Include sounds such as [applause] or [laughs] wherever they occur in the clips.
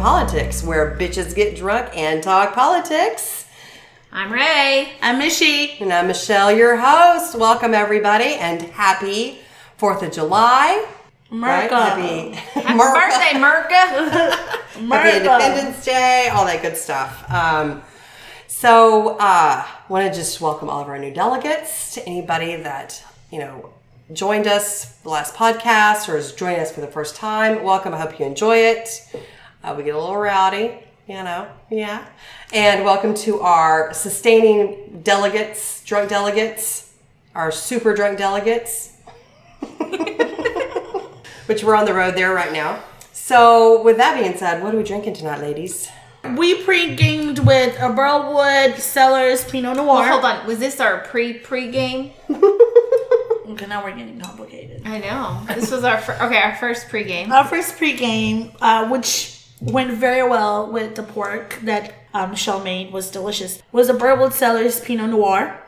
Politics, where bitches get drunk and talk politics. I'm Ray. I'm Mishy. And I'm Michelle, your host. Welcome, everybody, and happy 4th of July. Right? Merca. Happy, Happy Merca. [laughs] birthday, Merca. [laughs] Happy Independence Day, all that good stuff. Um, so, uh, want to just welcome all of our new delegates to anybody that you know joined us the last podcast or is joining us for the first time. Welcome. I hope you enjoy it. Uh, we get a little rowdy, you know, yeah. And welcome to our sustaining delegates, drunk delegates, our super drunk delegates [laughs] which we're on the road there right now. So, with that being said, what are we drinking tonight, ladies? We pre-gamed with a Burlwood Cellars Pinot Noir. Well, hold on. Was this our pre pre game? [laughs] Okay, now we're getting complicated. I know. This was our fir- okay. Our first pre game. Our first pre-game, uh, which went very well with the pork that um, Michelle made, was delicious. Was a Burlwood Cellars Pinot Noir,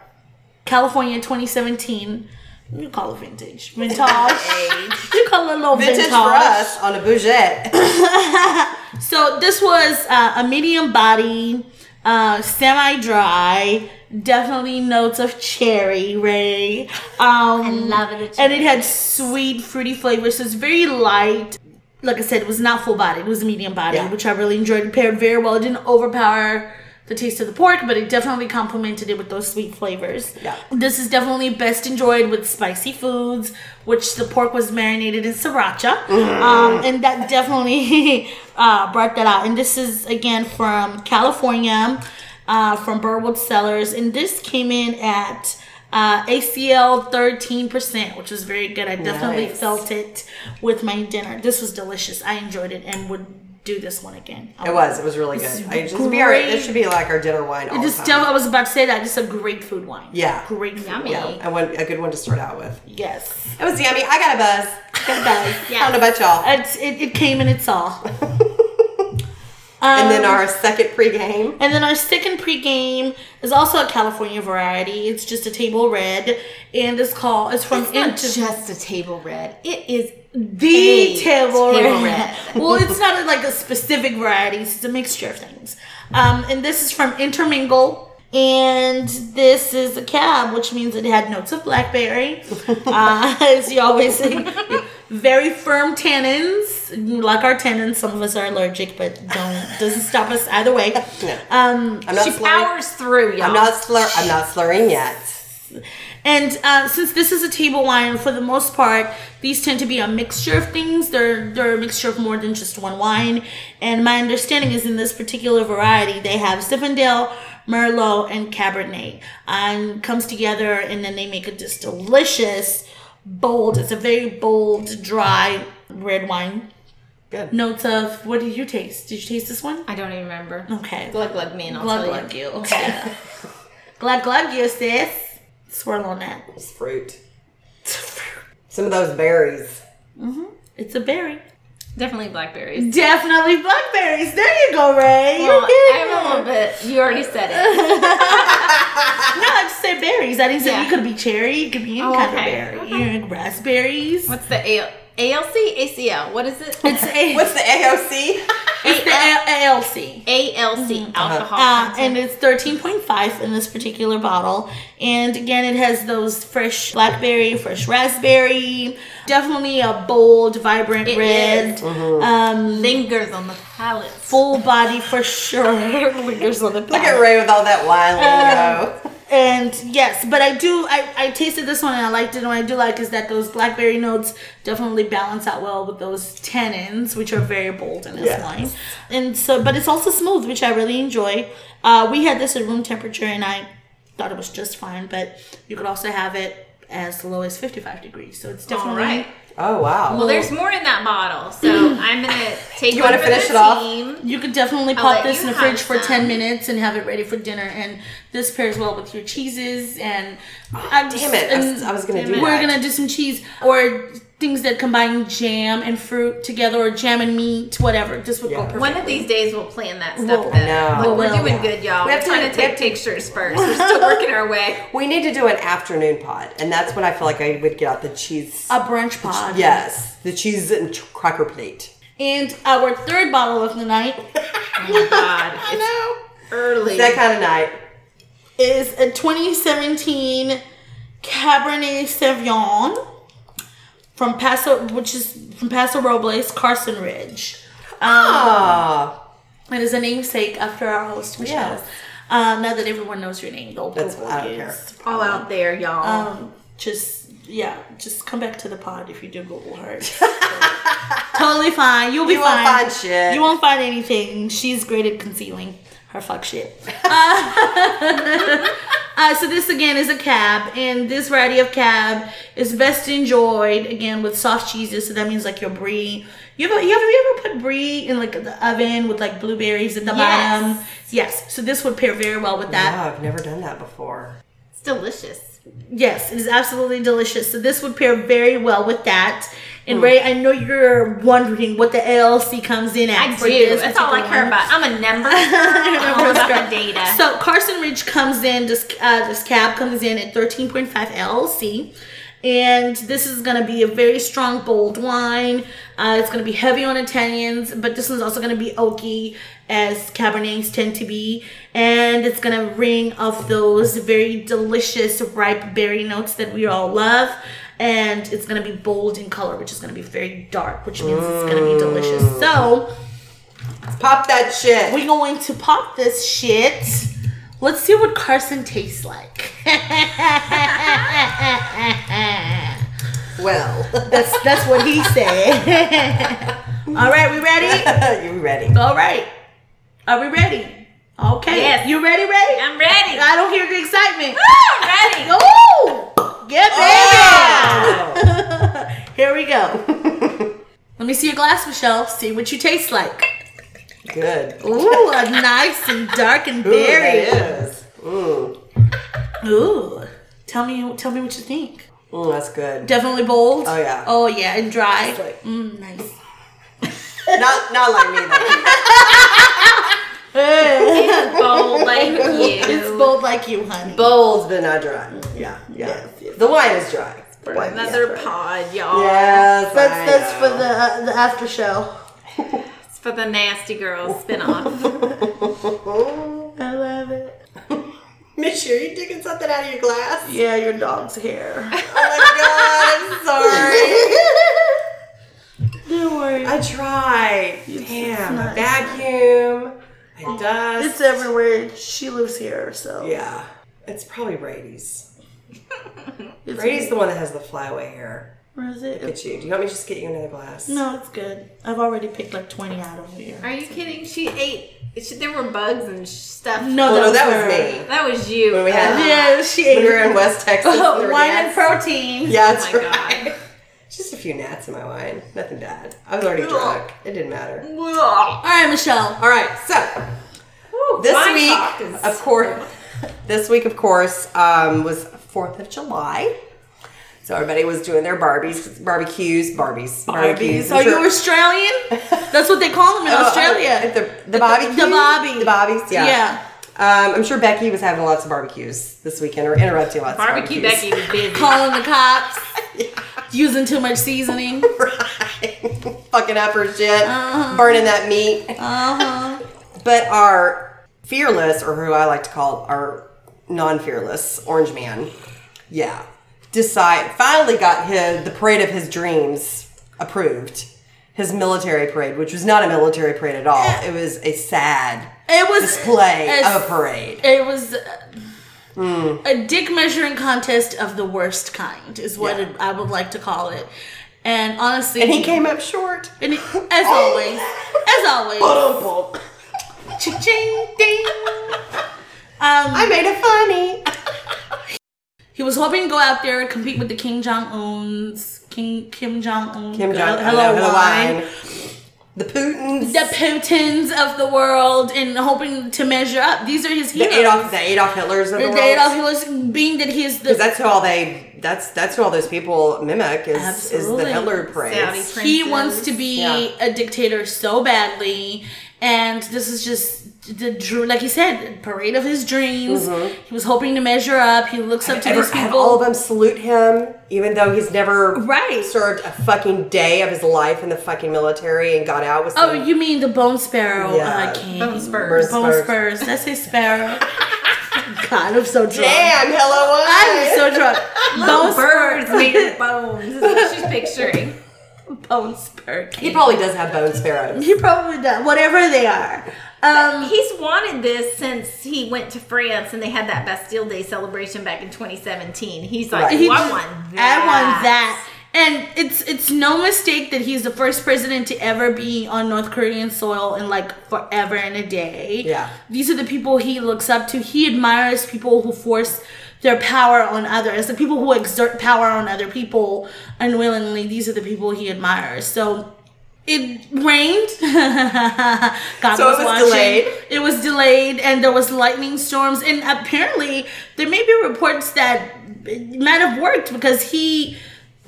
California 2017. You call it vintage, vintage. you call it a little Vintage vintage. for us on a bougette. [laughs] So this was uh, a medium body, uh, semi-dry, definitely notes of cherry, Ray. Um, love it, And it had sweet, fruity flavors. So it's very light. Like I said, it was not full body. It was a medium body, Yeah. which I really enjoyed. It paired very well. It didn't overpower the taste of the pork, but it definitely complemented it with those sweet flavors. Yeah. This is definitely best enjoyed with spicy foods, which the pork was marinated in sriracha, um, and that definitely [laughs] uh, brought that out. And this is again from California, uh, from Burlwood Cellars, and this came in at uh, ACL thirteen percent, which was very good. I definitely Nice. felt it with my dinner. This was delicious. I enjoyed it and would do this one again. It was. It was really good. This I just be our, it should be like our dinner wine all It just. I was about to say that. Just a great food wine. Yeah. Great food Yummy. yeah, and one, a good one to start out with. Yes. It was yummy. I got a buzz. [laughs] It does. I don't know about y'all. It's, it, it came and it saw. [laughs] and then Um, our second pregame. And then our second pregame is also a California variety. It's just a table red, and it's called. It's from It's not Inter- just a table red. It is the a table, table red. [laughs] well, it's not like a specific variety. It's a mixture of things. Um, and this is from Intermingle. And this is a cab, which means it had notes of blackberry. [laughs] uh, [laughs] as you always say, very firm tannins, like our tannins. Some of us are allergic, but don't doesn't stop us either way. [laughs] Um, I'm not She slurring. powers through, y'all. I'm not slur. I'm not slurring yet. And uh, since this is a table wine, for the most part, these tend to be a mixture of things. They're they're a mixture of more than just one wine. And my understanding is in this particular variety, they have Zinfandel, Merlot, and Cabernet, and comes together, and then they make a just delicious, bold. It's a very bold, dry red wine. Good. Notes of what did you taste? Did you taste this one? I don't even remember. Okay. Glug glug me and I'll Glug tell glug you. Okay. [laughs] glug glug you, sis. Swirl on that. It's fruit. Some of those berries. Mhm. It's a berry. Definitely blackberries. Definitely blackberries. There you go, Ray. Well, You're I'm a little it. bit. You already said it. [laughs] No, I just said berries. I didn't say Yeah. it could be cherry. It could be any Oh, kind okay. of berry. Yeah, raspberries. What's the A- ALC? ACL? What is it? It's a, [laughs] What's the AOC? it's the A- ALC. ALC. Alcohol. Uh, content. and it's 13.5 in this particular bottle. And again, it has those fresh blackberry, fresh raspberry. Definitely a bold, vibrant It red. is. Um, lingers on the palate. full body for sure. [laughs] Lingers on the Look at Ray with all that wine lingo. And yes, but I do. I, I tasted this one and I liked it. And what I do like is that those blackberry notes definitely balance out well with those tannins, which are very bold in this Yes. wine. And so, but it's also smooth, which I really enjoy. Uh, we had this at room temperature, and I thought it was just fine. But you could also have it as low as fifty-five degrees. So it's definitely right. Oh wow. Well, there's more in that bottle, so [clears throat] I'm gonna take You one wanna finish it off? team. You could definitely I'll pop this in the have fridge for 10 minutes and have it ready for dinner. And this pairs well with your cheeses. And I'm Damn it! I was, and I was gonna do we're that. going to do some cheese or things that combine jam and fruit together or jam and meat, whatever. This would go Yeah. perfect. One of these days we'll plan that stuff. We'll- then. I know. But we're We'll. doing good, y'all. We We're have to- trying to we take pictures [laughs] first. We're still working our way. We need to do an afternoon pod, and that's when I feel like I would get out the cheese. a brunch pod. yes, the cheese and ch- cracker plate. And our third bottle of the night [laughs] Oh my god. [laughs] I know. early. That kind of night. is a 2017 Cabernet Sauvignon from Paso, which is from Paso Robles, Carson Ridge. Um, Ah, it is a namesake after our host Michelle. Yes. Um, now that everyone knows your name, they'll That's- Google I don't you. care. all out there, y'all. Um, just yeah, just come back to the pod if you do Google her. [laughs] totally fine. You'll be You won't fine. find shit. You won't find anything. She's great at concealing her fuck shit. [laughs] Uh, uh, so this again is a cab, and this variety of cab is best enjoyed again with soft cheeses. So that means like your brie. You ever, you ever, you ever put brie in like the oven with like blueberries at the Yes. bottom? Yes. So this would pair very well with that. yeah, I've never done that before. it's delicious. Yes, it is absolutely delicious. So this would pair very well with that. And Ray, I know you're wondering what the LLC comes in at. I for do. this That's all I care about. I'm a number. [laughs] I'm all about the [laughs] data. So Carson Ridge comes in. This uh, this cab comes in at 13.5 LLC, and this is going to be a very strong bold wine. Uh, it's going to be heavy on tannins, but this one's also going to be oaky, as Cabernets tend to be, and it's to ring of those very delicious ripe berry notes that we all love. And it's gonna be bold in color, which is gonna be very dark, which means it's gonna be delicious. Mm. So, Pop that shit. we're going to pop this shit. Let's see what Carson tastes like. [laughs] well, that's that's what he said. [laughs] All right, we ready? [laughs] you ready? All right. Are we ready? Okay. Yes. You ready, ready? I'm ready. I don't hear the excitement. I'm ready. [laughs] Oh! Get baby! Oh. Here we go. [laughs] Let me see your glass, Michelle. See what you taste like. Good. Ooh, a [laughs] nice and dark and Ooh, berry. that is. Mm. Ooh. Tell me tell me what you think. Mm, that's good. Definitely bold. Oh, yeah. Oh yeah, and dry. like- Mm, nice. Not not like me though. It's bold [laughs] like you. It's bold like you, honey. Bold but not dry. Yeah, yeah. Yes, yes. The wine is dry. For Wine another dry. pod, y'all. Yes, That's I that's for the uh, the after show. It's for the Nasty Girls spinoff. [laughs] I love it. [laughs] Miss you, are you taking something out of your glass? Yeah, your dog's hair. Oh my god, I'm sorry. Don't worry. I tried. it's Damn, I not- vacuum. I dust. It's everywhere. She lives here, so Yeah, it's probably Brady's. [laughs] It's Brady's the one that has the flyaway hair. Where is it? Look at you. Do you want me to just get you another glass? No, it's good. I've already picked like twenty out of here. Are you kidding? She ate. She, there were bugs and stuff. No, Oh, no, that her. was me. That was you. When we had- Uh, Yeah, she When ate we were in West Texas. [laughs] and there were wine and protein. Yeah, that's Oh my right. God. Just a few gnats in my wine. Nothing bad. I was already drunk. It didn't matter. All right, Michelle. All right, so this wine week, is- of course, this week, of course, um, was Fourth of July. So everybody was doing their Barbies, barbecues, Barbies, barbecues. Are you Australian? That's what they call them in [laughs] Oh, Australia. uh, the the the bobby. the bobbies. Yeah. Yeah. Um, I'm sure Becky was having lots of barbecues this weekend, or interrupting lots Barbecue of barbecues. Becky was [laughs] busy. Calling the cops. [laughs] Using too much seasoning. [laughs] right. [laughs] Fucking up her shit, Uh-huh. burning that meat. Uh huh. But our fearless, or who I like to call our non-fearless orange man, yeah, decide finally got his the parade of his dreams approved. His military parade, which was not a military parade at all, it was a sad It was display a- of a parade. It was uh, a dick measuring contest of the worst kind, is what Yeah. it, I would like to call it. And honestly, And he came up short. and he- as always, [laughs] as always, cha-ching, ding. Um, I made it funny. [laughs] he was hoping to go out there and compete with the Kim Jong Un's King Kim Jong Un. Kim Jong hello, hello, wine. wine. The Putins. The Putins of the world, and hoping to measure up. These are his the. Adolf, the Adolf Hitlers of the The world. Adolf Hitler's being that he is the Because that's who all they that's that's who all those people mimic is is the Hitler parade. Saudi he wants to be Yeah. a dictator so badly and this is just the dream like he said parade of his dreams. He was hoping to measure up. He looks up to Ever- these have people. all of them salute him, even though he's never Right. served a fucking day of his life in the fucking military and got out with. oh some- you mean the bone sparrow? Yeah. uh, I can't. Bone spurs. bone Spurs. That's did I say sparrow. [laughs] God I'm so drunk. Damn, hello, I'm so [laughs] drunk. Bone birds spurs. made of bones. Is what she's picturing. [laughs] bone spur He probably does have bone sparrows. he probably does. Whatever they are um He's wanted this since he went to France and they had that Bastille Day celebration back in 2017. He's like, Right. He "Oh, I want that. I want that. And it's it's no mistake that he's the first president to ever be on North Korean soil in like forever and a day. Yeah. These are the people he looks up to. He admires people who force their power on others. The people who exert power on other people unwillingly. These are the people he admires. So it rained. [laughs] God So it was, was watching. delayed. It was delayed, and there was lightning storms. And apparently, there may be reports that it might have worked because he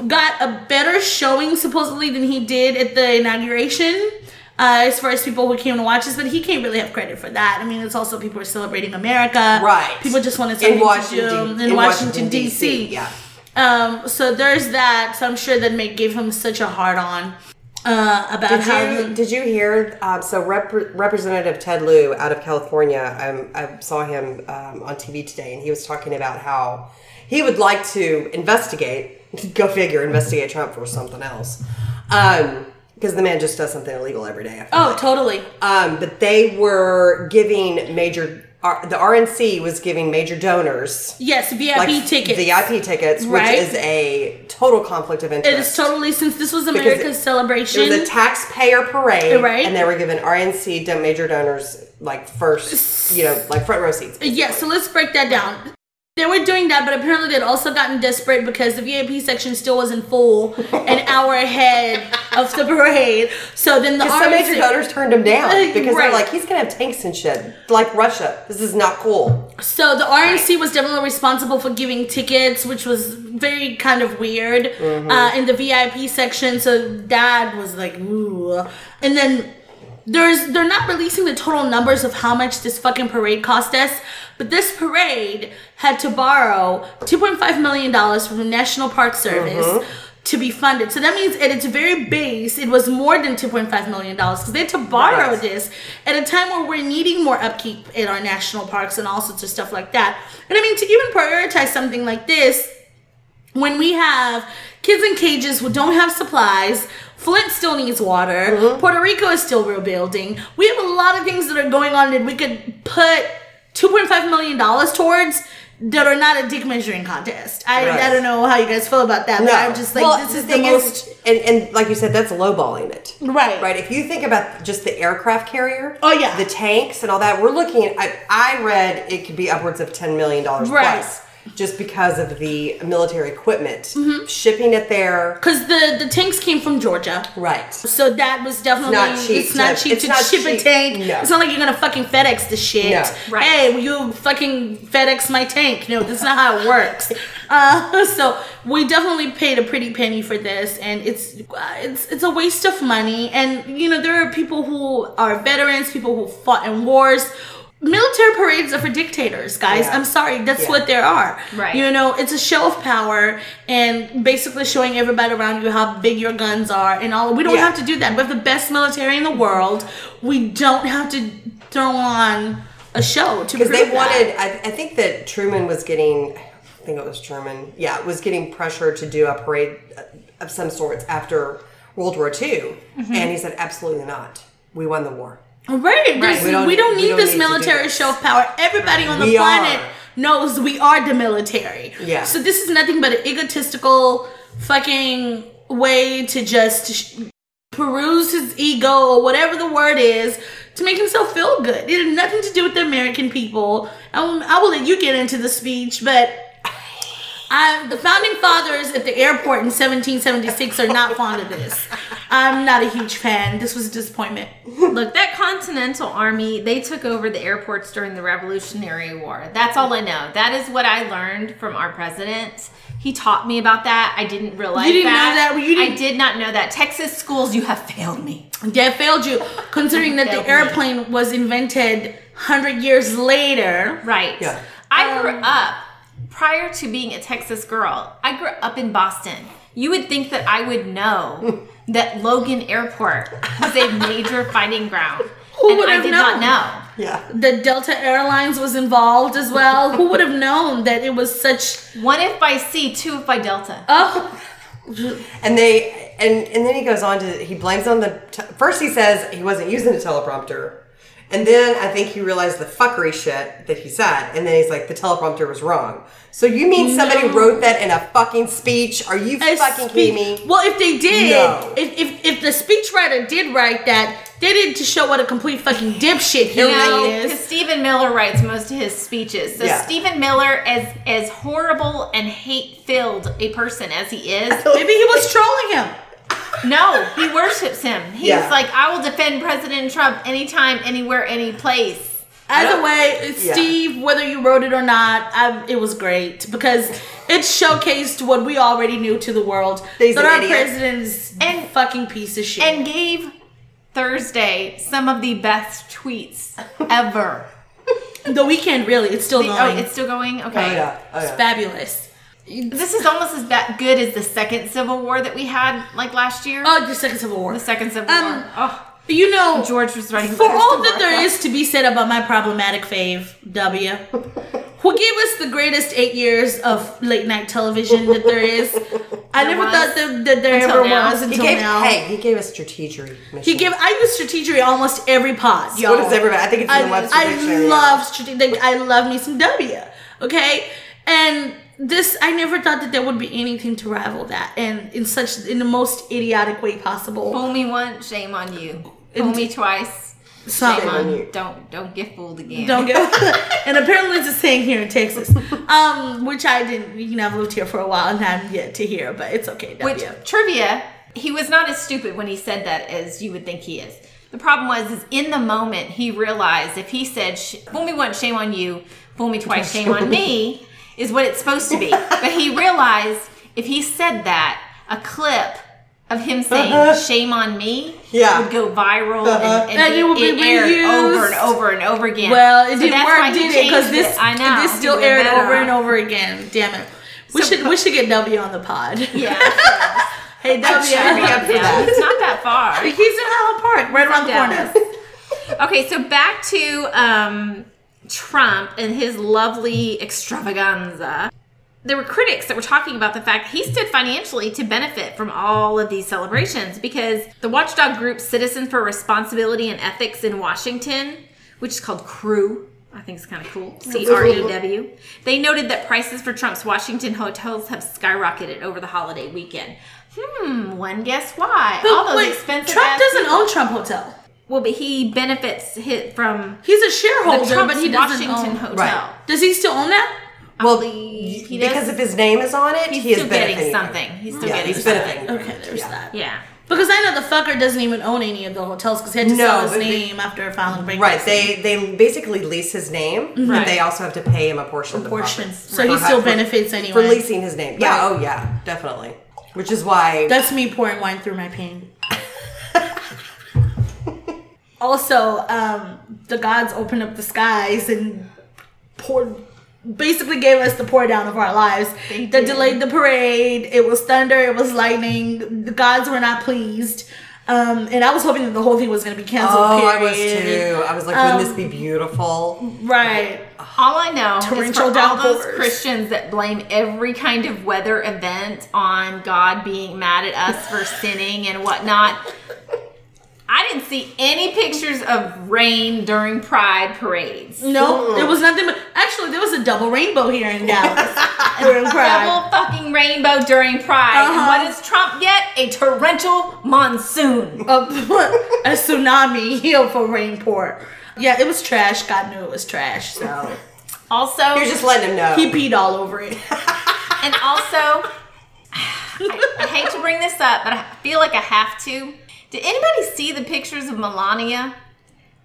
got a better showing supposedly than he did at the inauguration. Uh, as far as people who came to watch this, but he can't really have credit for that. I mean, it's also people are celebrating America. Right. People just wanted something in Washington, to do D- in, Washington, D.C. Yeah. Um, so there's that. So I'm sure that may give him such a hard on uh, about Did how you did you hear? Um, so Rep- Representative Ted Lieu out of California, um, I saw him um, on TV today, and he was talking about how he would like to investigate. [laughs] Go figure, investigate Trump for something else, because the man just does something illegal every day. Oh, like. totally. Um, but they were giving major. The RNC was giving major donors Yes, VIP like tickets. VIP tickets, Right. which is a total conflict of interest. It is totally since this was America's it- celebration. It was a taxpayer parade, Right. And they were giving RNC major donors like first, you know, like front row seats. yeah, so let's break that down. They were doing that, but apparently they'd also gotten desperate because the VIP section still wasn't full an [laughs] hour ahead of the parade. So then the some major donors turned him down [laughs] because right. they're like, he's gonna have tanks and shit, like Russia. This is not cool. So the RNC was definitely responsible for giving tickets, which was very kind of weird Mm-hmm. uh, in the VIP section. So Dad was like, ooh, and then there's they're not releasing the total numbers of how much this fucking parade cost us. But this parade had to borrow 2.5 million dollars from the National Park Service. Mm-hmm. To be funded, so that means at its very base, it was more than 2.5 million dollars because they had to borrow Right. this at a time where we're needing more upkeep in our national parks and all sorts of stuff like that. And I mean, to even prioritize something like this, when we have kids in cages who don't have supplies, Flint still needs water, Mm-hmm. Puerto Rico is still rebuilding. We have a lot of things that are going on that we could put $2.5 million towards that are not a dick measuring contest. I, Right. I don't know how you guys feel about that, but No, I'm just like, Well, this is the thing most. and, and like you said, that's lowballing it. right. Right. If you think about just the aircraft carrier, Oh, yeah. the tanks and all that, we're looking at. I, I read it could be upwards of ten million dollars Right. plus, just because of the military equipment, Mm-hmm. shipping it there. Because the, the tanks came from Georgia. Right. So that was definitely not cheap It's not cheap it's to not ship a tank. No. It's not like you're gonna fucking FedEx the shit. No. Right. Hey, will you fucking FedEx my tank? No, that's not how it works. [laughs] uh, [laughs] so we definitely paid a pretty penny for this, and it's uh, it's it's a waste of money. And you know there are people who are veterans, people who fought in wars. Military parades are for dictators, guys. Yeah. I'm sorry, that's Yeah. what there are. Right. You know, it's a show of power and basically showing everybody around you how big your guns are and all. We don't Yeah. have to do that. We have the best military in the world. We don't have to throw on a show to Because they wanted. I, I think that Truman was getting. I think it was Truman. Yeah, was getting pressure to do a parade of some sorts after World War II, Mm-hmm. and he said, "Absolutely not. We won the war." Right. Right. We We don't- don't, we need don't this need do military show of power. Everybody on the We planet are. knows we are the military. Yeah. So this is nothing but an egotistical fucking way to just sh- peruse his ego or whatever the word is to make himself feel good. It had nothing to do with the American people. I will, I will let you get into the speech, but I, the founding fathers at the airport in 1776 are not fond of this. [laughs] I'm not a huge fan. This was a disappointment. [laughs] Look, that Continental Army, they took over the airports during the Revolutionary War. That's all I know. That is what I learned from our president. He taught me about that. I didn't realize You didn't know that. that? You didn't- I did not know that. Texas schools, you have failed me. That failed you, considering [laughs] that the Failed me. airplane was invented hundred years later. Right. Yeah. I grew Um, up prior to being a Texas girl. I grew up in Boston. You would think that I would know [laughs] that Logan Airport was a [laughs] major fighting ground. Who and would I have did known? not know. Yeah. The Delta Airlines was involved as well. Who would have known that it was such? One if by sea, two if by Delta. Oh, And they and and then he goes on to he blames on the t- first he says he wasn't using the teleprompter, and then I think he realized the fuckery shit that he said, and then he's like the teleprompter was wrong. So you mean somebody No. wrote that in a fucking speech? Are you a fucking speech- kidding me? Well, if they did, No. if, if if the speechwriter did write that, they did to show what a complete fucking dipshit he You know, is. because Stephen Miller writes most of his speeches. So Yeah. Stephen Miller, as as horrible and hate filled a person as he is, [laughs] Maybe he was trolling him. No, he worships him. He's Yeah. like, I will defend President Trump anytime, anywhere, any place. Either Yeah. way, Yeah. Steve, whether you wrote it or not, I, it was great because it showcased what we already knew to the world He's that an our idiot. president is And- fucking piece of shit. And gave Thursday some of the best tweets ever. [laughs] the weekend, really, it's still The- oh, going. it's still going? Okay, Oh Okay. yeah, oh It's yeah. fabulous. This is almost as bad, good as the second Civil War that we had like last year. Oh, the second Civil War. the second Civil Um, War. Oh, You know, George was writing for all that there is to be said about my problematic fave, W, who gave us the greatest eight years of late night television that there is. I There never was. thought that, that there Until ever now. was He until gave now. hey he gave us strategery. He gave. I use strategery almost every pod. So y'all. does everybody. I think it's in the I, Webster I dictionary. love strategic. I love me some W. Okay, and this I never thought that there would be anything to rival that, and in such in the most idiotic way possible. Fool me once, shame on you. Fool me twice, Some- shame on on you. you. Don't don't get fooled again. Don't get. [laughs] and apparently it's a saying here in Texas, um, which I didn't. You know, I've lived here for a while and I'm yet to hear, but it's okay. W. Which trivia? He was not as stupid when he said that as you would think he is. The problem was, is in the moment he realized if he said "fool me once, shame on you," "fool me twice, shame on me," [laughs] is what it's supposed to be. But he [laughs] realized if he said that, a clip of him saying "shame on me" Yeah. would go viral and, and, And be, it would be it aired reused. over and over and over again. Well, it So didn't that's work, he did it? Because this, I know this still aired better over and over again. Damn it. We So- should we should get W on the pod. Yeah, [laughs] hey W, sure we have for that. it's not that far. he's in Highland Park, right around the corner. Okay, so back to um, Trump and his lovely extravaganza. There were critics that were talking about the fact he stood financially to benefit from all of these celebrations because the watchdog group Citizen for Responsibility and Ethics in Washington, which is called CREW, I think it's kind of cool. C R E W. They noted that prices for Trump's Washington hotels have skyrocketed over the holiday weekend. Hmm, one guess why? all those Wait, expensive. Trump doesn't people- own Trump Hotel. Well, but he benefits hit from He's a the shareholder, Trump's but he doesn't Washington own. Hotel. Right. Does he still own that? Well, believe he does. because if his name is on it, He's he is still getting benefiting. something. He's still Yeah, getting he's something. benefiting. Okay, there's Yeah. that. Yeah. Because I know the fucker doesn't even own any of the hotels because he had to No, sell his but they- name after filing bankruptcy. Right, they they basically lease his name, Right. but mm-hmm. they also have to pay him a portion of the portion. profits. So he For- still for- benefits anyway. for leasing his name. Yeah, Right. oh yeah, definitely. Which is why That's me pouring wine through my pain. Also, um, the gods opened up the skies and poured, basically gave us the pour down of our lives. They that did. delayed the parade. It was thunder. It was lightning. The gods were not pleased. Um, and I was hoping that the whole thing was going to be canceled. Oh, I was too. I was like, wouldn't Um, this be beautiful? Right. All I know is Torrential for all those. Christians that blame every kind of weather event on God being mad at us for sinning and whatnot. I didn't see any pictures of rain during Pride parades. No, there was nothing but actually there was a double rainbow here in Dallas [laughs] during Pride. Double fucking rainbow during Pride. Uh-huh. what does Trump get? A torrential monsoon. a, [laughs] a tsunami here for rain pour. Yeah, it was trash. God knew it was trash, so Also, You're just letting him know. he peed all over it. And also, I, I hate to bring this up, but I feel like I have to. Did anybody see the pictures of Melania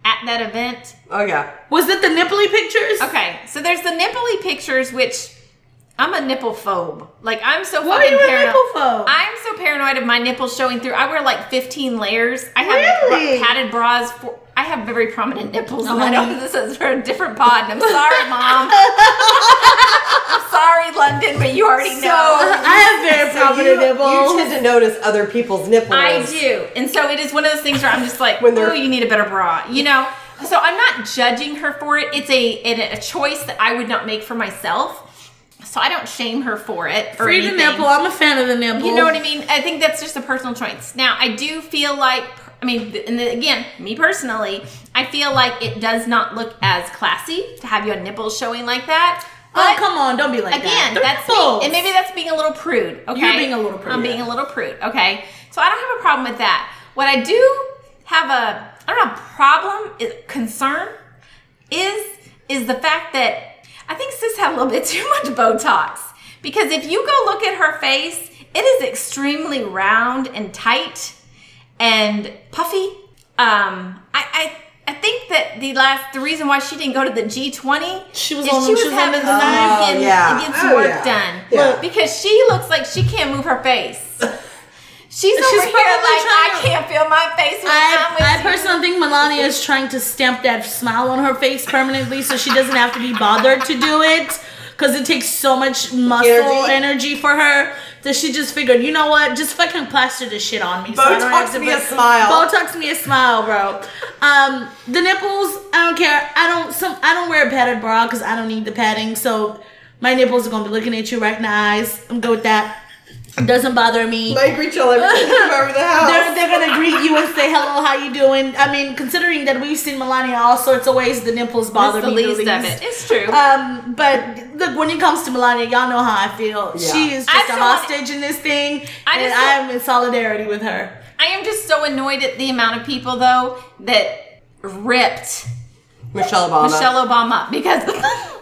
at that event? Oh yeah. Was it the nipply pictures? Okay, so there's the nipply pictures, which I'm a nipple phobe. Like I'm so Why are fucking you a paranoid. I'm so paranoid of my nipples showing through. I wear like 15 layers. I have Really? padded bras. For, I have very prominent nipples. Oh, I know this is for a different pod. And I'm sorry, mom. [laughs] I'm sorry, London, but you already So- know. I have very So prominent you, nipples. you tend to notice other people's nipples. I do. And so it is one of those things where I'm just like, When they're- oh, you need a better bra. You know? So I'm not judging her for it. It's a, a choice that I would not make for myself. So I don't shame her for it. Or Free the nipple. I'm a fan of the nipple. You know what I mean? I think that's just a personal choice. Now, I do feel like, I mean, and again, me personally, I feel like it does not look as classy to have your nipples showing like that. Oh, come on. Don't be like again, that. They're that's me. And maybe that's being a little prude. Okay, You're being a little prude, I'm being a little prude. Okay, so I don't have a problem with that. What I do have a, I don't know, problem, is, concern is is the fact that I think sis had a little bit too much Botox. Because if you go look at her face, it is extremely round and tight and puffy. Um, I, I I think that the last the reason why she didn't go to the G20 She was is on- she was she was having on some the knife. getting, Oh, yeah. getting some Oh, work yeah. done. Yeah. Because she looks like she can't move her face. [laughs] She's, over She's here probably like I can't feel my face when I'm with I, I you." personally think Melania is trying to stamp that smile on her face permanently so she doesn't have to be bothered to do it because it takes so much muscle Energy. energy. for her that she just figured, you know what, just fucking plaster this shit on me. so I Botox to me a smile. Botox me a smile, bro. Um, the nipples, I don't care. I don't some I don't wear a padded bra because I don't need the padding. So my nipples are gonna be looking at you right in the eyes. I'm good with that. It doesn't bother me Might greet y'all every time over the [laughs] house. they're, they're gonna greet you and say hello, how you doing? I mean, considering that we've seen Melania all sorts of ways, the nipples bother That's the me least the of it. It's true. Um, but look, when it comes to Melania, y'all know how I feel. Yeah. She is just a just want- hostage in this thing, I and I am in solidarity with her. I am just so annoyed at the amount of people though that ripped Michelle Obama. Michelle Obama because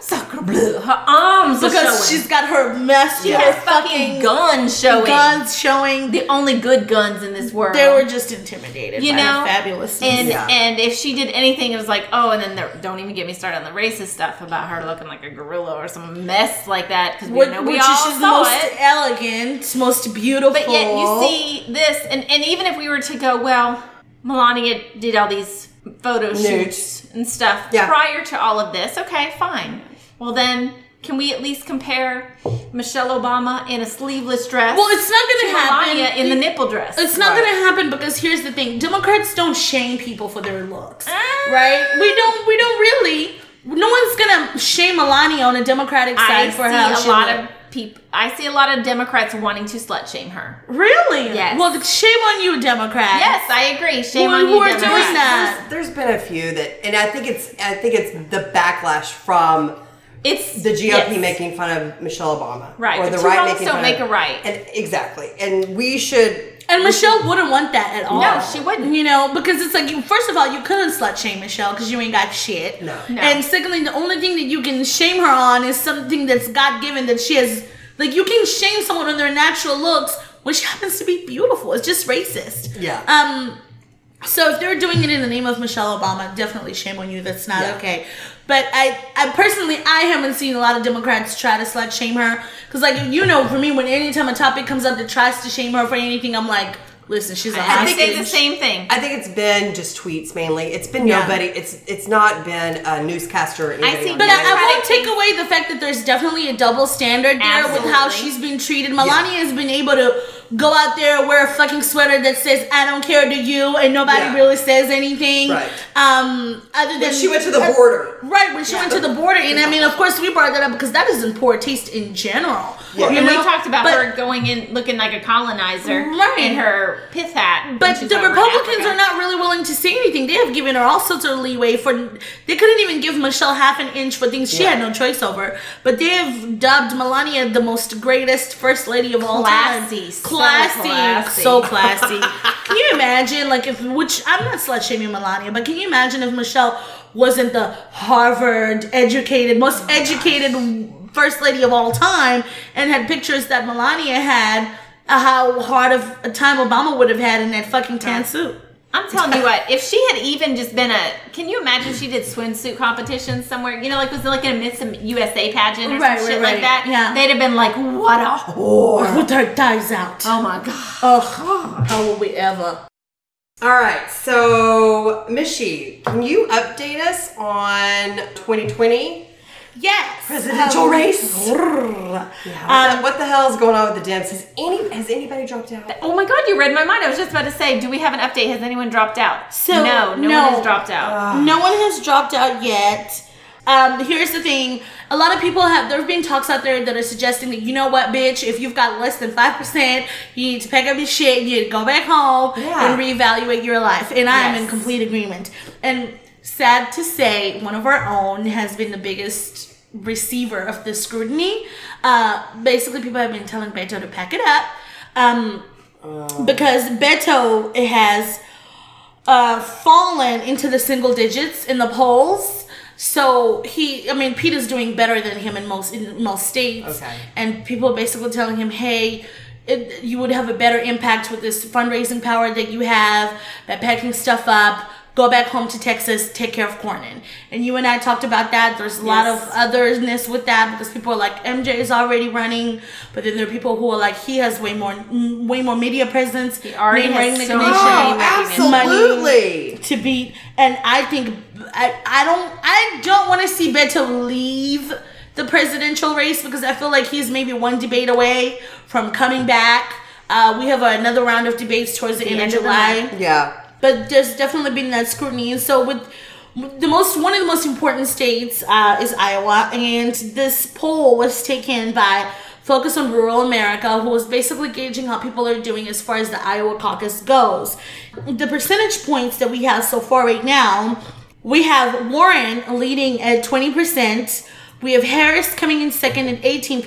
[laughs] sucker blue, her arms Because she's got her muscular Her fucking fucking guns showing. guns showing. The only good guns in this world. They were just intimidated you by know, fabulous. And Yeah. and if she did anything, it was like, oh, and then there, don't even get me started on the racist stuff about her looking like a gorilla or some mess like that because we know we which all is she's the saw most it. elegant, most beautiful. But yet you see this, and, and even if we were to go, well, Melania did all these photo Nudes. shoots and stuff Yeah. prior to all of this. Okay, fine. Well, then can we at least compare Michelle Obama in a sleeveless dress? Well, it's not gonna happen. Melania in the nipple dress. It's not Right. gonna happen because here's the thing: Democrats don't shame people for their looks, Ah. right? We don't. We don't really. No one's gonna shame Melania on a Democratic I side see for how a she lot looked. of people. I see a lot of Democrats wanting to slut shame her. Really? Yes. Well, shame on you, Democrats. Yes, I agree. Shame Who- on who you, are doing Democrats. that? There's been a few that, and I think it's, I think it's the backlash from It's the GOP yes. making fun of Michelle Obama, Right, Or but the two right wrongs making don't fun make of, a right. and exactly, and we should. And Michelle wouldn't want that at all. No, she wouldn't. You know, because it's like, you, first of all, you couldn't slut shame Michelle because you ain't got shit. No. No. And secondly, the only thing that you can shame her on is something that's God given that she has. Like, you can shame someone on their natural looks, which happens to be beautiful. It's just racist. Yeah. Um. So if they're doing it in the name of Michelle Obama, definitely shame on you. That's not Yeah. okay. But I, I personally, I haven't seen a lot of Democrats try to slut shame her. Cause like you know, for me, when anytime a topic comes up that tries to shame her for anything, I'm like, listen, she's a I hostage. think it's the same thing. I think it's been just tweets mainly. It's been Yeah. nobody. It's it's not been a newscaster or anybody. see, But I, I internet. won't take away the fact that there's definitely a double standard there with how Absolutely. she's been treated. Melania has been able to go out there wear a fucking sweater that says "I don't care to you" and nobody Yeah. really says anything. Right. Um, other than When she went to the border. Right when she went to the border, and I mean, of course, we brought that up because that is in poor taste in general. Yeah. you and we talked about But- her going in looking like a colonizer Right. in her pith hat. But the Republicans are not really willing to say anything. They have given her all sorts of leeway for. They couldn't even give Michelle half an inch for things she Yeah. had no choice over. But they have dubbed Melania the most greatest first lady of all Classy, time. so classy, classy. so classy. can you imagine, like, if which I'm not slut shaming Melania, but can you imagine if Michelle wasn't the Harvard educated, most educated first lady of all time, and had pictures that Melania had? uh, how hard of a time Obama would have had in that fucking tan suit. I'm telling you what, if she had even just been a, can you imagine she did swimsuit competitions somewhere? You know, like was it like in a Miss USA pageant or Right, some right, shit right. like that? Yeah. They'd have been like, what a whore. With her thighs out. Oh my god. Ugh, how will we ever? All right, so Mishi, can you update us on 2020 Yes. presidential Um, race? brrr. Um, what the hell is going on with the Dems? Has any has anybody dropped out? Oh my god, you read my mind. I was just about to say, do we have an update? Has anyone dropped out? So, no, no, no. one has dropped out. No one has dropped out yet. Um, here's the thing. A lot of people have, there have been talks out there that are suggesting that, you know what, bitch, if you've got less than 5%, you need to pack up your shit, and you need to go back home Yeah. and reevaluate your life. And I am in complete agreement. And sad to say, one of our own has been the biggest receiver of this scrutiny. Uh, basically, people have been telling Beto to pack it up. Um, because Beto has uh, fallen into the single digits in the polls. So he, I mean, Peter's doing better than him in most in most states. Okay. And people are basically telling him, hey. It, you would have a better impact with this fundraising power that you have by packing stuff up. Go back home to Texas, take care of Cornyn. And you and I talked about that. There's a lot of Yes. otherness with that because people are like MJ is already running, but then there are people who are like he has way more, way more media presence. He already name has so recognition, much Oh, name recognition. absolutely. to beat. And I think I, I don't I don't want to see Beto leave the presidential race because I feel like he's maybe one debate away from coming back. Uh, we have another round of debates towards the, end, end of of July month. Yeah. But there's definitely been that scrutiny. And so with the most one of the most important states uh, is Iowa, and this poll was taken by Focus on Rural America, who was basically gauging how people are doing as far as the Iowa caucus goes. The percentage points that we have so far right now, we have Warren leading at twenty percent. We have Harris coming in second at 18%,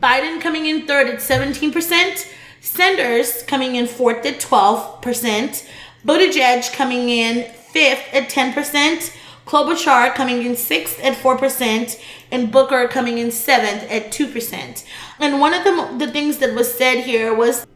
Biden coming in third at 17%, Sanders coming in fourth at 12%, Buttigieg coming in fifth at 10%, Klobuchar coming in sixth at 4%, and Booker coming in seventh at 2%. And one of the, the things that was said here was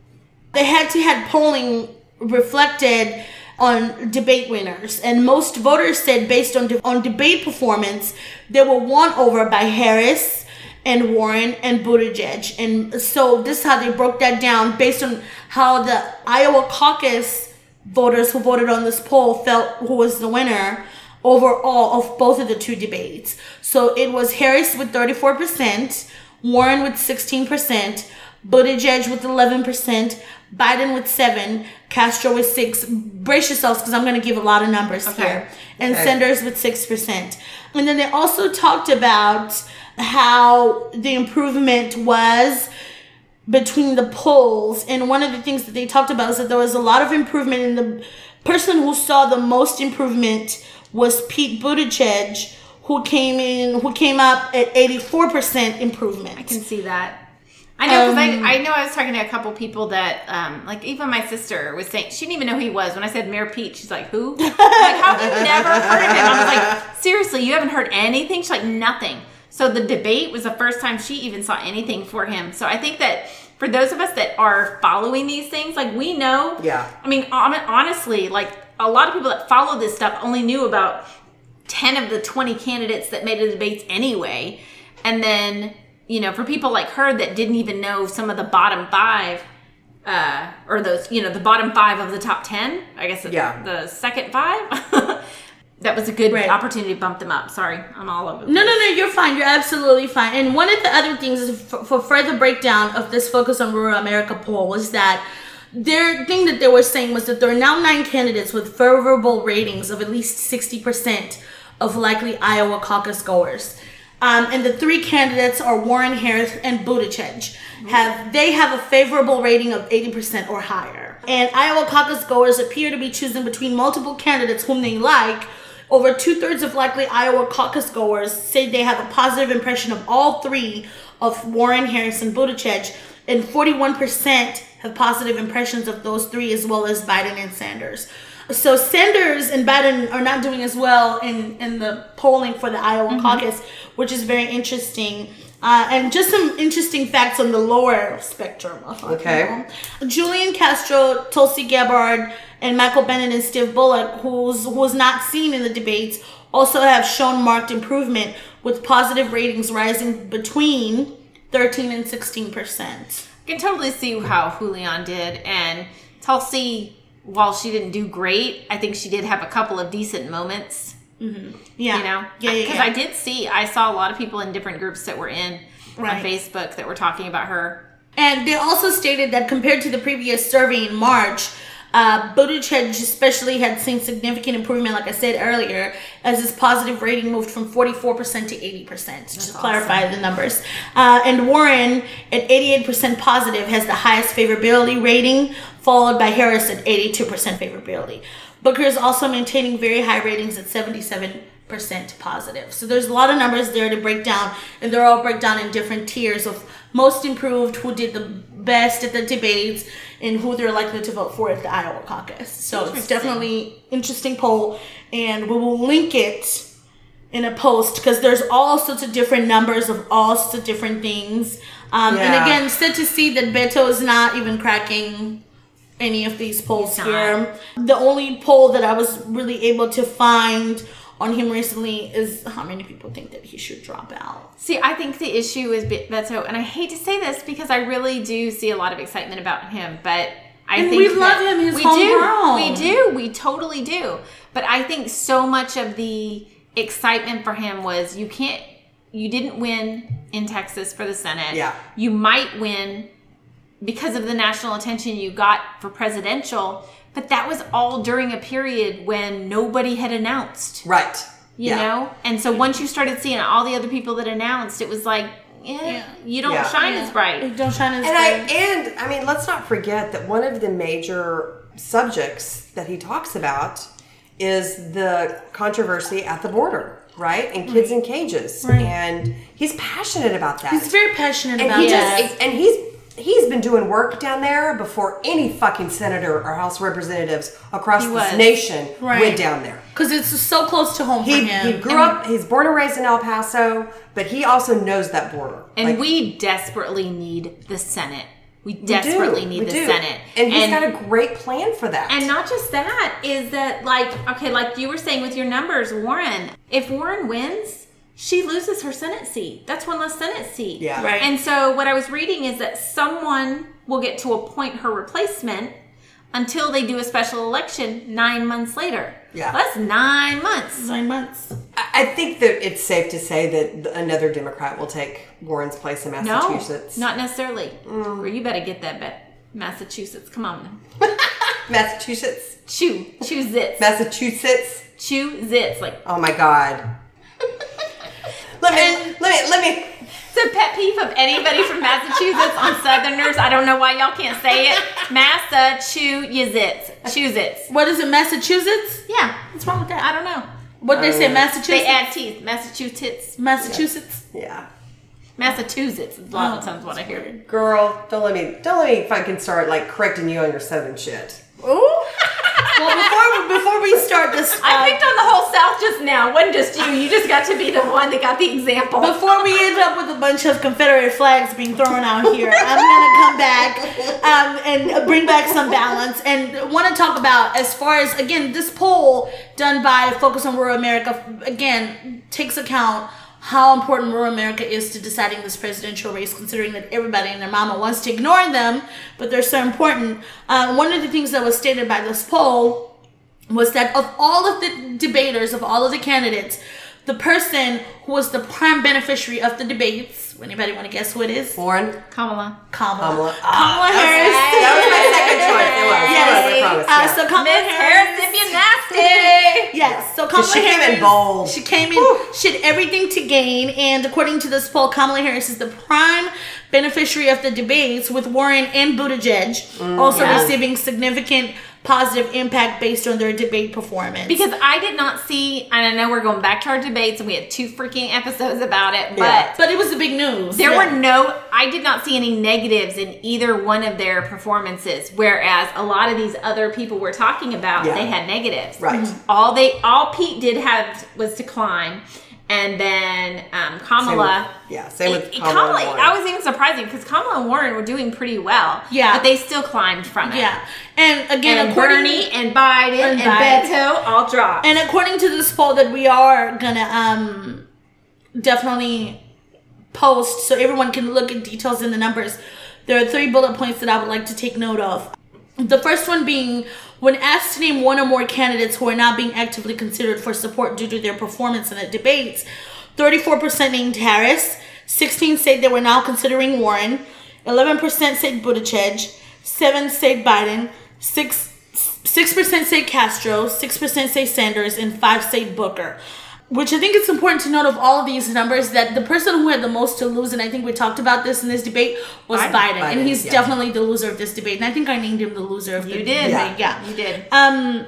the head-to-head polling reflected on debate winners and most voters said based on de- on debate performance they were won over by Harris and Warren and Buttigieg and so this is how they broke that down based on how the Iowa caucus voters who voted on this poll felt who was the winner overall of both of the two debates so it was Harris with 34% Warren with 16%, Buttigieg with 11%, Biden with 7, Castro with 6. Brace yourselves because I'm going to give a lot of numbers Okay. here. And Okay. Sanders with 6%. And then they also talked about how the improvement was between the polls. And one of the things that they talked about is that there was a lot of improvement in the person who saw the most improvement was Pete Buttigieg, who came in, who came up at 84% improvement. I can see that. I know because Um, I, I know I was talking to a couple people that um like even my sister was saying she didn't even know who he was when I said Mayor Pete she's like who I'm [laughs] like how have you never heard of him I was like seriously you haven't heard anything she's like nothing so the debate was the first time she even saw anything for him so I think that for those of us that are following these things like we know Yeah. I mean honestly like a lot of people that follow this stuff only knew about 10 of the 20 candidates that made the debates anyway. And then, you know, for people like her that didn't even know some of the bottom five, uh, or those, you know, the bottom five of the top 10, I guess Yeah. the second five, [laughs] that was a good Right. opportunity to bump them up. Sorry, I'm all over. No, no, no, you're fine. You're absolutely fine. And one of the other things is for, for further breakdown of this Focus on Rural America poll was that their thing that they were saying was that there are now nine candidates with favorable ratings of at least 60% of likely Iowa caucus goers. Um, and the three candidates are Warren Harris and Buttigieg. Have they have a favorable rating of 80% or higher? And Iowa caucus goers appear to be choosing between multiple candidates whom they like over two thirds of likely Iowa caucus goers say they have a positive impression of all three of Warren, Harris, and Buttigieg, and 41% have positive impressions of those three as well as Biden and Sanders. So Sanders and Biden are not doing as well in, in the polling for the Iowa caucus, which is very interesting. Uh, and just some interesting facts on the lower spectrum of Okay. Julian Castro, Tulsi Gabbard, and Michael Bennet and Steve Bullock, who's who was not seen in the debates, also have shown marked improvement with positive ratings rising between 13 and 16 percent. I can totally see how Julian did, and Tulsi, while she didn't do great, I think she did have a couple of decent moments. Mm-hmm. Yeah, You know, yeah, yeah. because yeah. I did see, I saw a lot of people in different groups that were in Right. on Facebook that were talking about her. And they also stated that compared to the previous survey in March, uh, Buttigieg especially had seen significant improvement, like I said earlier, as his positive rating moved from 44% to 80%, just to clarify the numbers. Uh, and Warren, at 88% positive, has the highest favorability rating, followed by Harris at 82% favorability. Booker is also maintaining very high ratings at 77% positive. So there's a lot of numbers there to break down, and they're all break down in different tiers of most improved, who did the best at the debates, and who they're likely to vote for at the Iowa caucus. So it's definitely interesting poll, and we will link it in a post because there's all sorts of different numbers of all sorts of different things. Um, Yeah. And again, sad to see that Beto is not even cracking any of these polls here. The only poll that I was really able to find on him recently is how many people think that he should drop out. See, I think the issue is Be- Beto, and I hate to say this because I really do see a lot of excitement about him, but I And think we love him, he's we homegrown. do, we do, we totally do. But I think so much of the excitement for him was you can't, you didn't win in Texas for the Senate. Yeah. you might win because of the national attention you got for presidential, but that was all during a period when nobody had announced Right. you Yeah. know and so once you started seeing all the other people that announced it was like eh, Yeah. you don't Yeah. shine as bright You Don't shine as And I and I mean, let's not forget that one of the major subjects that he talks about is the controversy at the border, right? And kids in cages. Right. And he's passionate about that. He's very passionate and about he that. just and he's he's been doing work down there before any fucking senator or House representatives across He this was. nation Right. went down there. Because it's so close to home for He, him. he grew up, he's born and raised in El Paso, but he also knows that border. and Like, we desperately need the senate we we desperately need we the do. senate And he's got a great plan for that. and not just that is that like okay like you were saying with your numbers warren if warren wins she loses her senate seat that's one less senate seat Yeah. Right. and so what i was reading is that someone will get to appoint her replacement until they do a special election nine months later Yeah. that's nine months Nine months. I I think that it's safe to say that another Democrat will take Warren's place in Massachusetts. no Massachusetts. not necessarily Mm. Girl, you better get that bet massachusetts come on [laughs] Massachusetts. chew chew zits Massachusetts. chew zits like Oh my God. Let me, let me, let me. It's a pet peeve of anybody from Massachusetts on Southerners. I don't know why y'all can't say it. Massa chew your zits. Chew zits. What is it, Massachusetts? Yeah, What's wrong with that? I don't know. What they say, uh, Massachusetts? They add teeth. Massachusetts. Massachusetts. Yeah. Massachusetts is a lot of oh, times what I hear. Girl, don't let me, don't let me fucking start like correcting you on your southern shit. Ooh. [laughs] well, before we, before we start this, I uh, picked on the whole South just now. Wasn't just you. You just got to be the one that got the example. before we end up with a bunch of Confederate flags being thrown out here, I'm gonna come back um, and bring back some balance and want to talk about as far as again this poll done by Focus on Rural America again takes account how important rural America is to deciding this presidential race, considering that everybody and their mama wants to ignore them, but they're so important. Uh, one of the things that was stated by this poll was that of all of the debaters, of all of the candidates, the person who was the prime beneficiary of the debates, anybody want to guess who it is? Warren? Kamala. Kamala. Kamala. Kamala Ah, Harris. That was my second choice. It was. Yes. It was, I promise. Uh, yeah. so Kamala Miss Harris, if you're nasty. [laughs] Yes, so Kamala she came in bold. She came in, she had everything to gain, and according to this poll, Kamala Harris is the prime beneficiary of the debates, with Warren and Buttigieg also Yeah. receiving significant positive impact based on their debate performance. Because I did not see, and I know we're going back to our debates, and we had two freaking episodes about it, but Yeah. but it was the big news. There Yeah. were no, I did not see any negatives in either one of their performances. Whereas a lot of these other people we're talking about, Yeah. they had negatives. Right. All they, all Pete did have was to climb, and then um, Same Kamala. with- yeah, same with It- Kamala. I was even surprising because Kamala and Warren were doing pretty well. Yeah. but they still climbed from it. Yeah. And again, and Bernie and Biden And and. Beto all dropped. And according to this poll that we are gonna um definitely post so everyone can look at details in the numbers, there are three bullet points that I would like to take note of. The first one being when asked to name one or more candidates who are not being actively considered for support due to their performance in the debates, 34% named Harris, 16 said they were now considering Warren, 11% said Buttigieg, 7 said Biden, 6 6% say Castro, 6% say Sanders, and 5 say Booker. Which I think it's important to note of all of these numbers that the person who had the most to lose, and I think we talked about this in this debate, was Biden. Biden. and he's yeah. definitely the loser of this debate. And I think I named him the loser of the you did. debate. Yeah. You did. Um,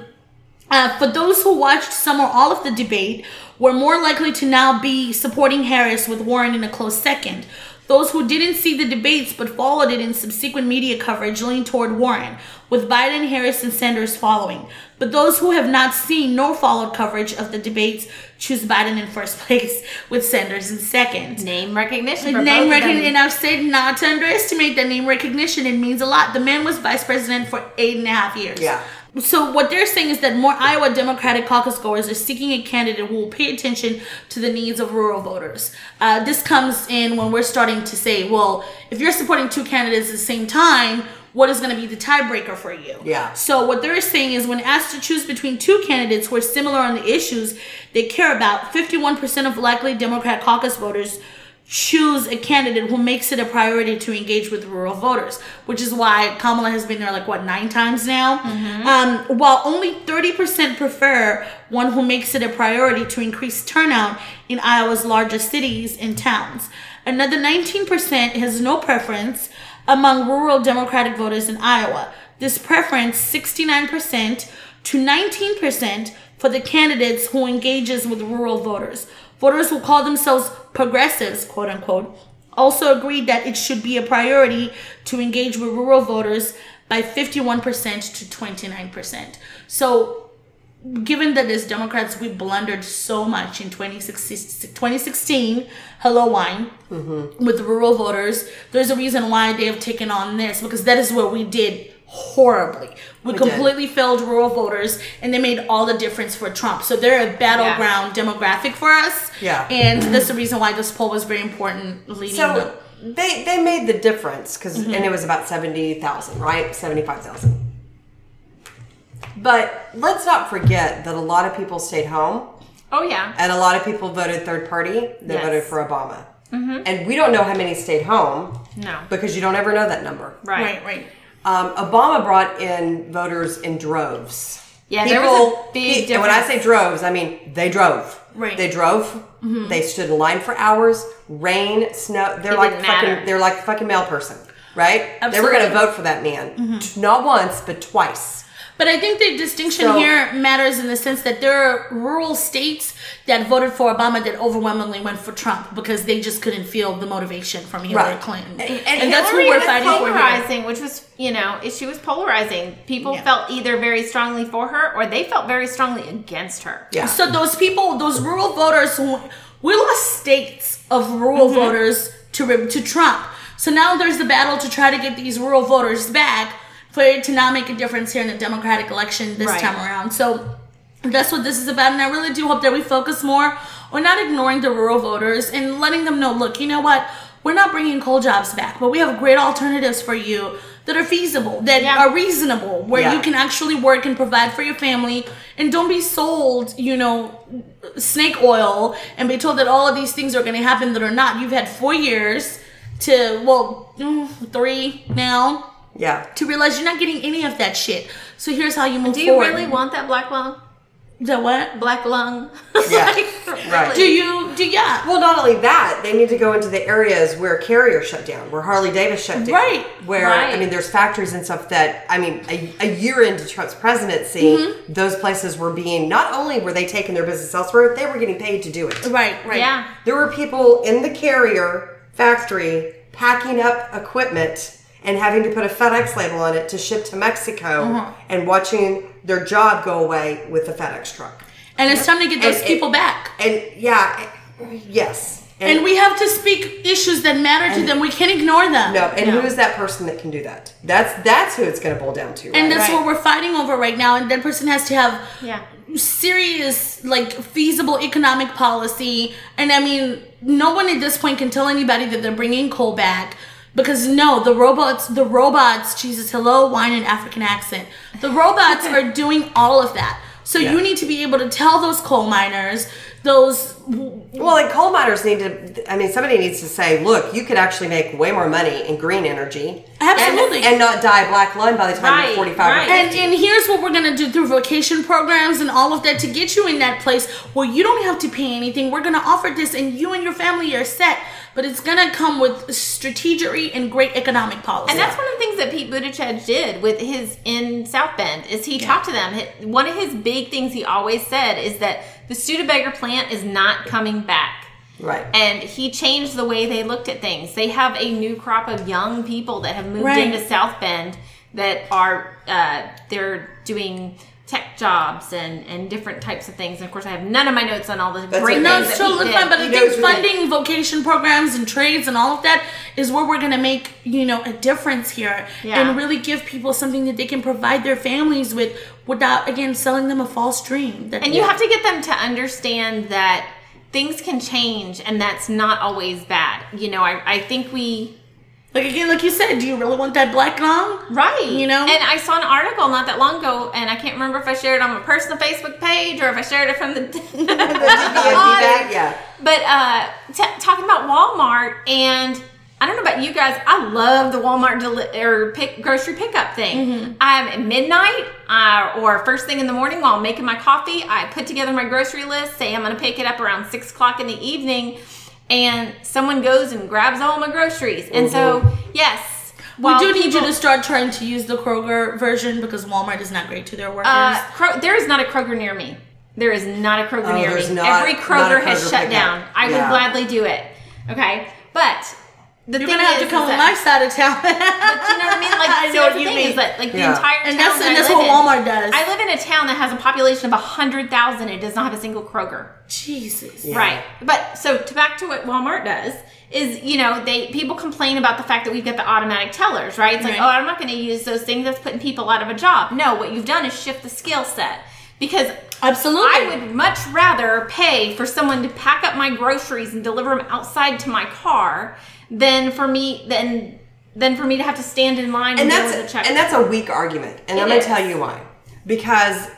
uh, for those who watched some or all of the debate, were more likely to now be supporting Harris with Warren in a close second. Those who didn't see the debates but followed it in subsequent media coverage leaned toward Warren, with Biden, Harris, and Sanders following. But those who have not seen nor followed coverage of the debates choose Biden in first [laughs] place, with Sanders in second. Name recognition. For Name both of them. recognition, and I've said not to underestimate that name recognition. It means a lot. The man was vice president for eight and a half years. Yeah. So what they're saying is that more Iowa Democratic caucus goers are seeking a candidate who will pay attention to the needs of rural voters. Uh, this comes in when we're starting to say, well, if you're supporting two candidates at the same time, what is going to be the tiebreaker for you? Yeah. So what they're saying is when asked to choose between two candidates who are similar on the issues they care about, 51% of likely Democrat caucus voters choose a candidate who makes it a priority to engage with rural voters, which is why Kamala has been there like what nine times now. Um, while only 30% prefer one who makes it a priority to increase turnout in Iowa's largest cities and towns. Another 19% has no preference among rural Democratic voters in Iowa. This preference, 69% to 19% for the candidates who engages with rural voters. Voters who call themselves progressives, quote unquote, also agreed that it should be a priority to engage with rural voters by 51% to 29%. So given that as Democrats we blundered so much in 2016, 2016 hello wine mm-hmm. with rural voters there's a reason why they have taken on this because that is where we did horribly we, We did. completely failed rural voters and they made all the difference for trump so they're a battleground demographic for us Yeah. and that's the reason why this poll was very important leading So the, they they made the difference because Mm-hmm. and it was about seventy thousand, right? Seventy five thousand. But let's not forget that a lot of people stayed home Oh yeah. and a lot of people voted third party. They Yes. voted for Obama, and we don't know how many stayed home No. because you don't ever know that number. Right. right right Um, Obama brought in voters in droves. Yeah, there was a big pe- and when I say droves, I mean they drove. Right. They drove. They stood in line for hours. Rain, snow. They're It like fucking. matter. They're like fucking mail person, right? They were going to vote for that man, not once but twice. But I think the distinction So- here matters in the sense that there are rural states that voted for Obama that overwhelmingly went for Trump because they just couldn't feel the motivation from Hillary Right. Clinton. And- And, and that's who Hillary we're fighting for polarizing, which was you know, she was polarizing. People Yeah. felt either very strongly for her or they felt very strongly against her. Yeah. So those people, those rural voters, who we lost states of rural Mm-hmm. voters to to Trump. So now there's the battle to try to get these rural voters back for it to now make a difference here in the Democratic election this Right. time around. So that's what this is about, and I really do hope that we focus more on not ignoring the rural voters and letting them know, look, you know what? We're not bringing coal jobs back, but we have great alternatives for you that are feasible, that Yeah. are reasonable, where Yeah. you can actually work and provide for your family, and don't be sold, you know, snake oil and be told that all of these things are going to happen that are not. You've had four years to, well, mm, three now yeah. to realize you're not getting any of that shit. So here's how you move Do you forward. really want that black lung? the what? Black lung? Yeah. [laughs] Like, Right. Do you do yeah? Well, not only that, they need to go into the areas where Carrier shut down, where Harley Davis shut down. Right, Where, I mean, there's factories and stuff that, I mean, a, a year into Trump's presidency, Mm-hmm. those places were being, not only were they taking their business elsewhere, they were getting paid to do it. Right, right. Yeah. There were people in the Carrier factory packing up equipment and having to put a FedEx label on it to ship to Mexico Uh-huh. and watching their job go away with the FedEx truck. And it's time to get those And it- people back. And yeah, yes. And we have to speak issues that matter to them. We can't ignore them. no, and No. who is that person that can do that? That's that's who it's going to boil down to. And that's Right. what we're fighting over right now. And that person has to have Yeah. serious, like feasible economic policy. And I mean, no one at this point can tell anybody that they're bringing coal back. Because no, the robots, the robots, Jesus, hello, wine and African accent. The robots [laughs] are doing all of that. So Yeah. you need to be able to tell those coal miners, those Well, like coal miners need to. I mean, somebody needs to say, "Look, you could actually make way more money in green energy, Absolutely. and, and not die a black lung by the time Right, you're 45 right. or 50. And, and here's what we're gonna do through vocation programs and all of that to get you in that place where you don't have to pay anything. We're gonna offer this, and you and your family are set. But it's gonna come with strategery and great economic policy. And that's one of the things that Pete Buttigieg did with his in South Bend is he talked to them. One of his big things he always said is that the Studebaker plant is not coming back. right. And he changed the way they looked at things. They have a new crop of young people that have moved Right. into South Bend that are uh, they're doing tech jobs and and different types of things. And of course, I have none of my notes on all the That's great okay. no, things it's that Pete totally did. fine. But I think knows it- funding vocation programs and trades and all of that is where we're gonna make you know a difference here Yeah. and really give people something that they can provide their families with without again selling them a false dream. That, And you have to get them to understand that things can change and that's not always bad. You know, I, I think we. Like again, like you said, do you really want that black lung? Right. You know? And I saw an article not that long ago, and I can't remember if I shared it on my personal Facebook page or if I shared it from the. [laughs] [laughs] Yeah, [laughs] yeah. But uh, t- talking about Walmart, and I don't know about you guys, I love the Walmart deli- or pick grocery pickup thing. I'm at midnight uh, or first thing in the morning while I'm making my coffee. I put together my grocery list. Say I'm going to pick it up around six o'clock in the evening, and someone goes and grabs all my groceries. And so, yes, We do need you to start trying to use the Kroger version because Walmart is not great to their workers. Uh, Kro- there is not a Kroger near me. There is not a Kroger Oh, near me. not- Every a Kroger has Kroger shut down. I would gladly do it. Okay, but the You're gonna have to come is on my side of town. But you know what I mean? [laughs] Like, I see, know that's what the you mean. is that like the Yeah. entire And town that's- and I that's live what in- Walmart does. I live in a town that has a population of hundred thousand. It does not have a single Kroger. Jesus. Right. But so to back to what Walmart does is, you know, they people complain about the fact that we've got the automatic tellers, right? It's like, oh, I'm not going to use those things. That's putting people out of a job. No, what you've done is shift the skill set because Absolutely. I would much rather pay for someone to pack up my groceries and deliver them outside to my car than for me than than for me to have to stand in line and, and that's a check. and that's a weak argument and It i'm going is. to tell you why because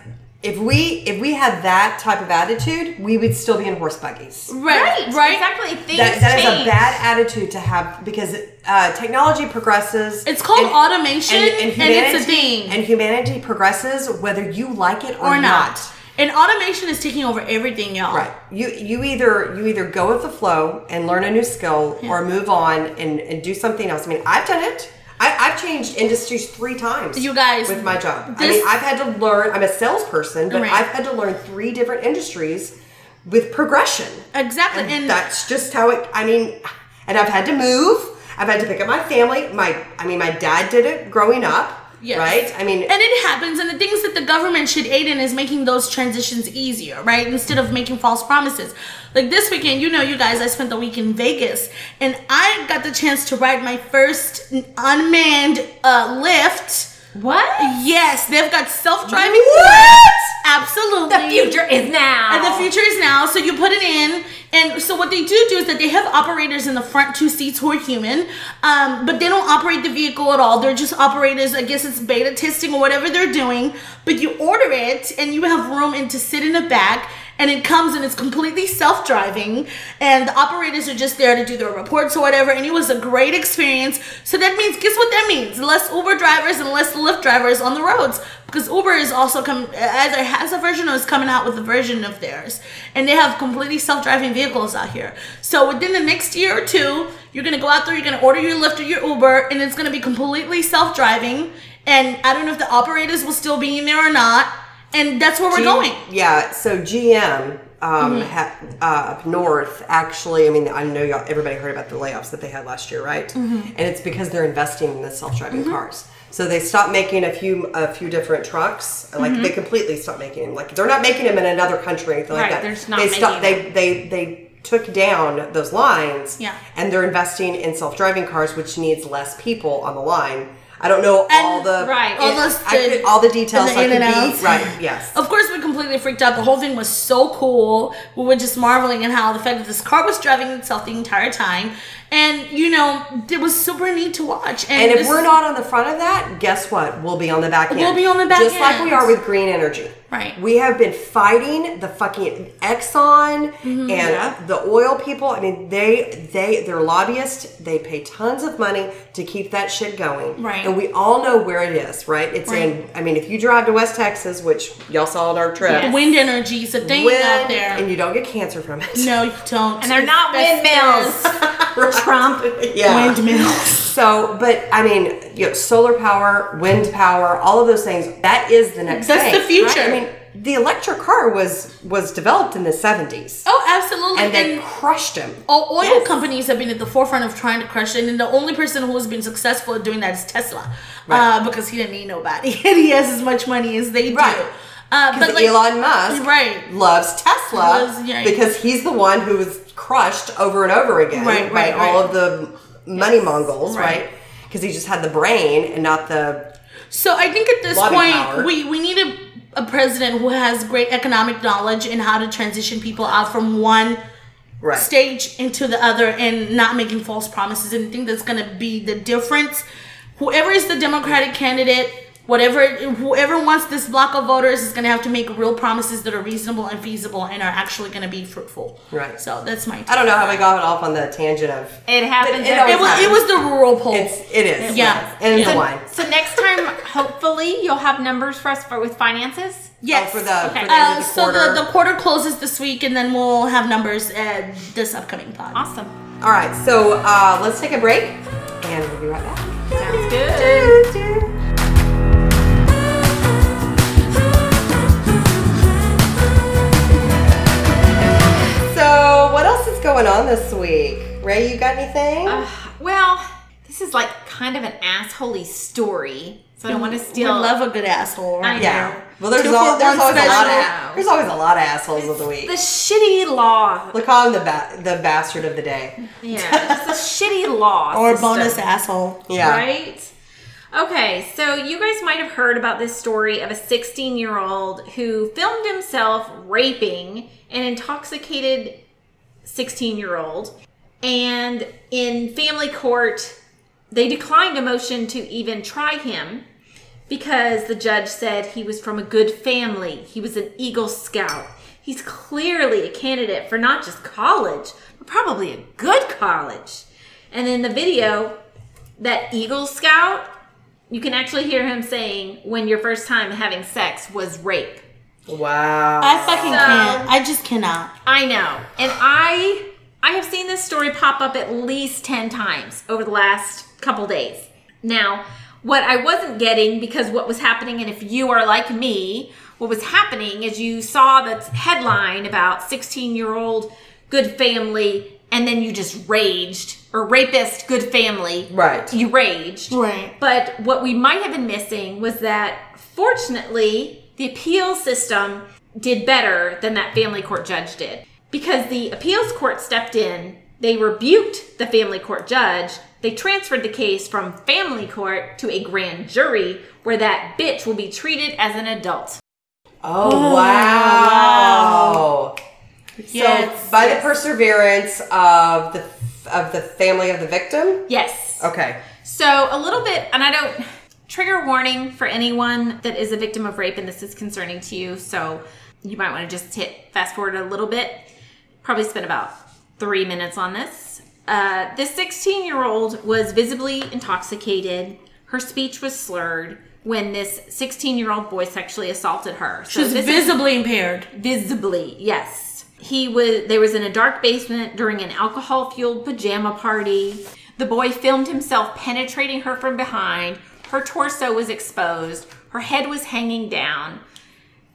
if we if we had that type of attitude we would still be in horse buggies right, right, right. exactly. Things that, that is change. a bad attitude to have because uh, technology progresses It's called automation, and it's a humanity- thing. and humanity progresses whether you like it or, or not. And automation is taking over everything, y'all. Right. You you either you either go with the flow and learn a new skill or move on and, and do something else. I mean, I've done it. I, I've changed industries three times. You guys, with my job. I mean, I've had to learn. I'm a salesperson, but Right. I've had to learn three different industries with progression. Exactly. And, And, that's just how it. I mean, and I've had to move. I've had to pick up my family. My I mean, my dad did it growing up. Yes. Right. I mean, and it happens, and the things that the government should aid in is making those transitions easier, right? Instead of making false promises. Like this weekend, you know, you guys, I spent the week in Vegas, and I got the chance to ride my first unmanned uh, lift. What? Yes, they've got self-driving. What? Absolutely. The future is now. And the future is now. So you put it in, and so what they do do is that they have operators in the front two seats who are human, um, but they don't operate the vehicle at all. They're just operators. I guess it's beta testing or whatever they're doing. But you order it, and you have room and to sit in the back. And it comes and it's completely self-driving, and the operators are just there to do their reports or whatever. And it was a great experience. So that means, guess what that means? Less Uber drivers and less Lyft drivers on the roads because Uber is also come either has a version or is coming out with a version of theirs, and they have completely self-driving vehicles out here. So within the next year or two, you're gonna go out there, you're gonna order your Lyft or your Uber, and it's gonna be completely self-driving. And I don't know if the operators will still be in there or not. And that's where we're G- going. Yeah. So GM um, Mm-hmm. ha, uh, up north actually. I mean, I know y'all. Everybody heard about the layoffs that they had last year, right? Mm-hmm. And it's because they're investing in the self-driving cars. So they stopped making a few a few different trucks. Like Mm-hmm. they completely stopped making them. Like they're not making them in another country or anything Right, like that. they're not they stopped. They they they took down those lines. Yeah. And they're investing in self-driving cars, which needs less people on the line. I don't know all the right, all it- the- could- all the details. and so I in and be- right. Yes. Of course, we completely freaked out. The whole thing was so cool. We were just marveling at how the fact that this car was driving itself the entire time, and you know, it was super neat to watch. And, And if this- we're not on the front of that, guess what? We'll be on the back end. We'll be on the back end. Just like we are with green energy. Right. We have been fighting the fucking Exxon Mm-hmm. and the oil people. I mean, they they they're lobbyists. They pay tons of money to keep that shit going. Right. And we all know where it is, right? It's in I mean, if you drive to West Texas, which y'all saw on our trip, Yes. wind energy is a thing wind, out there. and you don't get cancer from it. no, you don't. And they're not That's- windmills. [laughs] Trump. [laughs] yeah. Windmills. So, but I mean, you know, solar power, wind power, all of those things, that is the next That's thing, the future. right? I mean, the electric car was was developed in the 70s. Oh, absolutely. and they And crushed them. all oil Yes. companies have been at the forefront of trying to crush it, and the only person who has been successful at doing that is Tesla, Right. uh, because he didn't need nobody, [laughs] and he has as much money as they do. Right. Uh, but like, Elon Musk right. loves Tesla Loves- yeah. because he's the one who was crushed over and over again Right, by right, all right. of the money mongols, Right. Because he just had the brain and not the So I think at this point, power. we, we need a, a president who has great economic knowledge in how to transition people out from one right. stage into the other and not making false promises. And I think that's going to be the difference. Whoever is the Democratic candidate, whatever, whoever wants this block of voters is going to have to make real promises that are reasonable and feasible and are actually going to be fruitful. Right. So that's my. I don't know how i got off on the tangent of It happens. It It was, it was the rural poll. it's it is Yeah. and Yeah. a wine. So next time, hopefully, you'll have numbers for us for with finances. yes. Oh, for the, Okay. for the end Uh, of the so the, the quarter closes this week, and then we'll have numbers uh, this upcoming pod. Awesome. All right, so uh, let's take a break, and we'll be right back. Sounds good. So, Ray, you got anything? Uh, well, this is like kind of an assholey story, so I don't want to [laughs] steal. love a good asshole. I Right? know. yeah. Well, there's, Two al- for there's always a lot of there's always a lot of assholes of the week. the shitty law. We'll call him the ba- the bastard of the day. Yeah, [laughs] it's a shitty law. Or system. bonus asshole. Yeah. Right? Okay, so you guys might have heard about this story of a 16 year old who filmed himself raping an intoxicated 16 year old. And in family court, they declined a motion to even try him because the judge said he was from a good family. He was an Eagle Scout. He's clearly a candidate for not just college, but probably a good college. And in the video, that Eagle Scout, you can actually hear him saying when your first time having sex was rape. Wow. I fucking So- can't. I just cannot. I know. And I I have seen this story pop up at least 10 times over the last couple days. Now, what I wasn't getting because what was happening and if you are like me, what was happening is you saw the headline about 16-year-old good family and then you just raged or rapist good family. Right. You raged. Right. But what we might have been missing was that fortunately, the appeal system did better than that family court judge did. Because the appeals court stepped in, they rebuked the family court judge, they transferred the case from family court to a grand jury where that bitch will be treated as an adult. Oh, oh wow. Yes, so by yes. the perseverance of the of the family of the victim. Yes. Okay. So a little bit, and I don't trigger warning for anyone that is a victim of rape and this is concerning to you. So you might want to just hit fast forward a little bit. Probably spent about three minutes on this. Uh, this 16 year old was visibly intoxicated. Her speech was slurred when this 16 year old boy sexually assaulted her. So She's visibly impaired. visibly yes he was there was in a dark basement during an alcohol fueled pajama party the boy filmed himself penetrating her from behind her torso was exposed her head was hanging down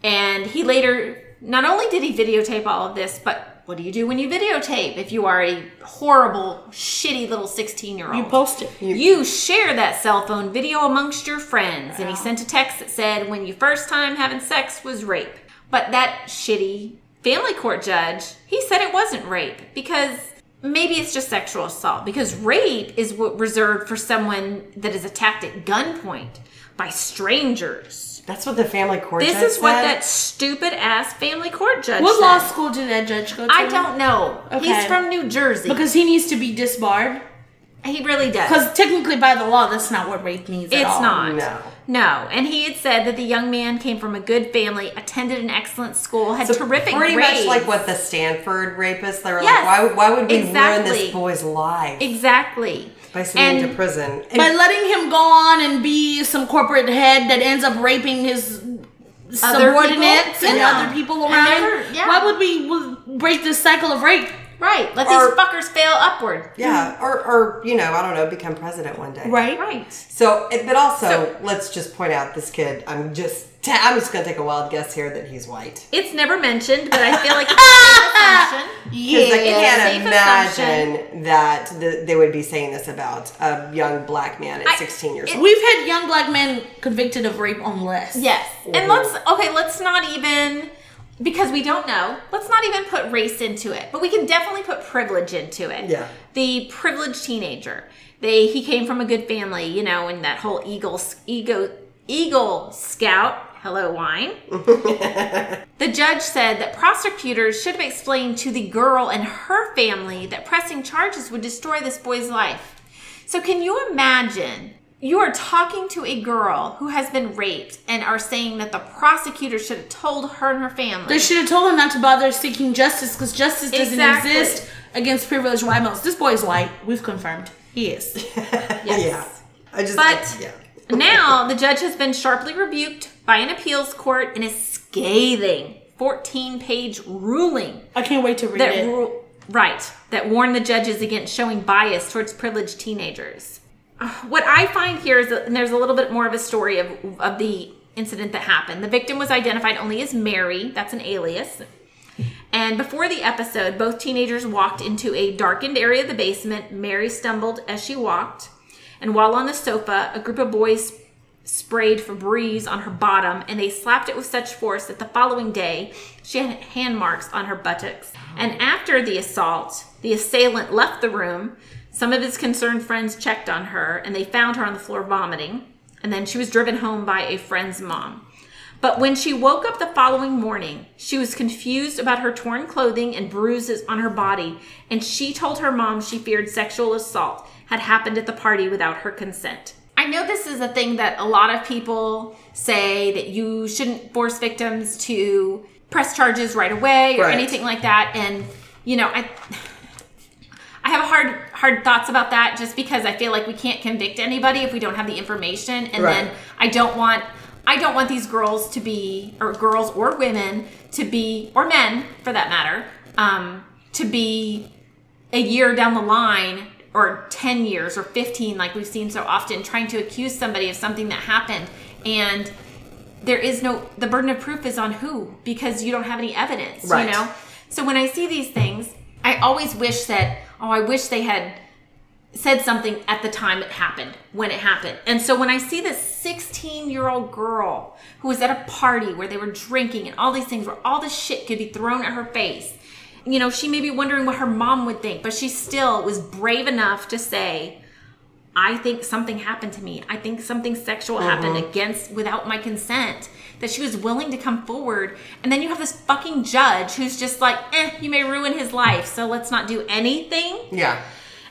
and he later not only did he videotape all of this but what do you do when you videotape if you are a horrible shitty little 16 year old You post it. you share that cell phone video amongst your friends. And he sent a text that said, when you first time having sex was rape. But that shitty family court judge, he said it wasn't rape because maybe it's just sexual assault because rape is what reserved for someone that is attacked at gunpoint by strangers. That's what the family court This is what said? that stupid ass family court judge What said. law school did that judge go to? I don't know. He's from New Jersey. Because he needs to be disbarred. he really does. Because technically, by the law, that's not what rape means. at It's all. not. No. No. And he had said that the young man came from a good family, attended an excellent school, had So terrific Pretty much like what the Stanford rapists. They were Yes, like, why, why would we ruin this boy's life Exactly. By sending him And- to prison? And By letting him go on and be some corporate head that ends up raping his Other subordinates people? and Yeah. other people around him, yeah. why would we break this cycle of rape? Right. Let Or- these fuckers fail upward. yeah, or, or, you know, I don't know, become president one day. Right? Right. So, it- but also, So- let's just point out this kid. I'm just, I'm just gonna take a wild guess here that he's white. It's never mentioned, but I feel like [laughs] it's a safe assumption. Because I It's a can't safe imagine that the, they would be saying this about a young black man at I- 16 years it- old. We've had young black men convicted of rape on less. Yes. Mm-hmm. And let's okay, let's not even because we don't know, let's not even put race into it. But we can definitely put privilege into it. Yeah. The privileged teenager. They he came from a good family, you know, and that whole eagle ego eagle scout Hello, wine. [laughs] the judge said that prosecutors should have explained to the girl and her family that pressing charges would destroy this boy's life. So, can you imagine you are talking to a girl who has been raped and are saying that the prosecutor should have told her and her family? They should have told him not to bother seeking justice because justice doesn't Exactly. exist against privileged white males. This boy is white. We've confirmed. He is. [laughs] Yes. Yeah. I just, But yeah. Now the judge has been sharply rebuked by an appeals court in a scathing 14 page ruling I can't wait to read that it. ru- right that warned the judges against showing bias towards privileged teenagers. Uh, What I find here is that and there's a little bit more of a story of of the incident that happened. The victim was identified only as Mary. That's an alias. And before the episode, both teenagers walked into a darkened area of the basement. Mary stumbled as she walked, and while on the sofa, a group of boys sprayed Febreze on her bottom, and they slapped it with such force that the following day she had hand marks on her buttocks. And after the assault, the assailant left the room. Some of his concerned friends checked on her, and they found her on the floor vomiting. And then she was driven home by a friend's mom. But when she woke up the following morning, she was confused about her torn clothing and bruises on her body, and she told her mom she feared sexual assault had happened at the party without her consent. I know this is a thing that a lot of people say that you shouldn't force victims to press charges right away or Right. anything like that, and you know, I I have hard hard thoughts about that just because I feel like we can't convict anybody if we don't have the information and Right. then I don't want I don't want these girls to be or girls or women to be or men for that matter um, to be a year down the line or 10 years or 15 like we've seen so often trying to accuse somebody of something that happened. And there is no the burden of proof is on who because you don't have any evidence Right. you know? So when i see these things i always wish that oh i wish they had said something at the time it happened when it happened. And so when i see this 16 year old girl who was at a party where they were drinking and all these things where all this shit could be thrown at her face you know she may be wondering what her mom would think but she still was brave enough to say I think something happened to me. I think something sexual happened against without my consent. That she was willing to come forward. And then you have this fucking judge who's just like, eh, you may ruin his life, so let's not do anything. Yeah.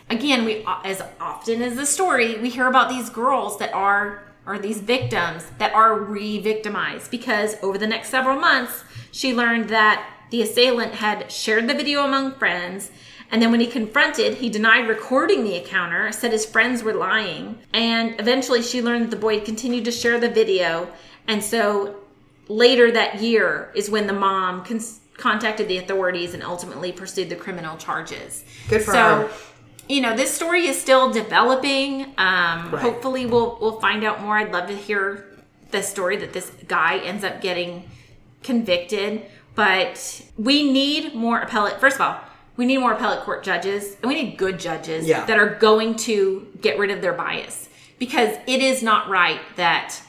Again, we as often as the story, we hear about these girls that are or these victims that are re-victimized because over the next several months, she learned that the assailant had shared the video among friends and then when he confronted, he denied recording the encounter, said his friends were lying, and eventually she learned that the boy had continued to share the video. And so later that year is when the mom cons- contacted the authorities and ultimately pursued the criminal charges. Good for so, her. You know, this story is still developing. Um, Right. Hopefully, we'll we'll find out more. I'd love to hear the story that this guy ends up getting convicted. But we need more appellate. First of all, we need more appellate court judges, and we need good judges Yeah. that are going to get rid of their bias because it is not right that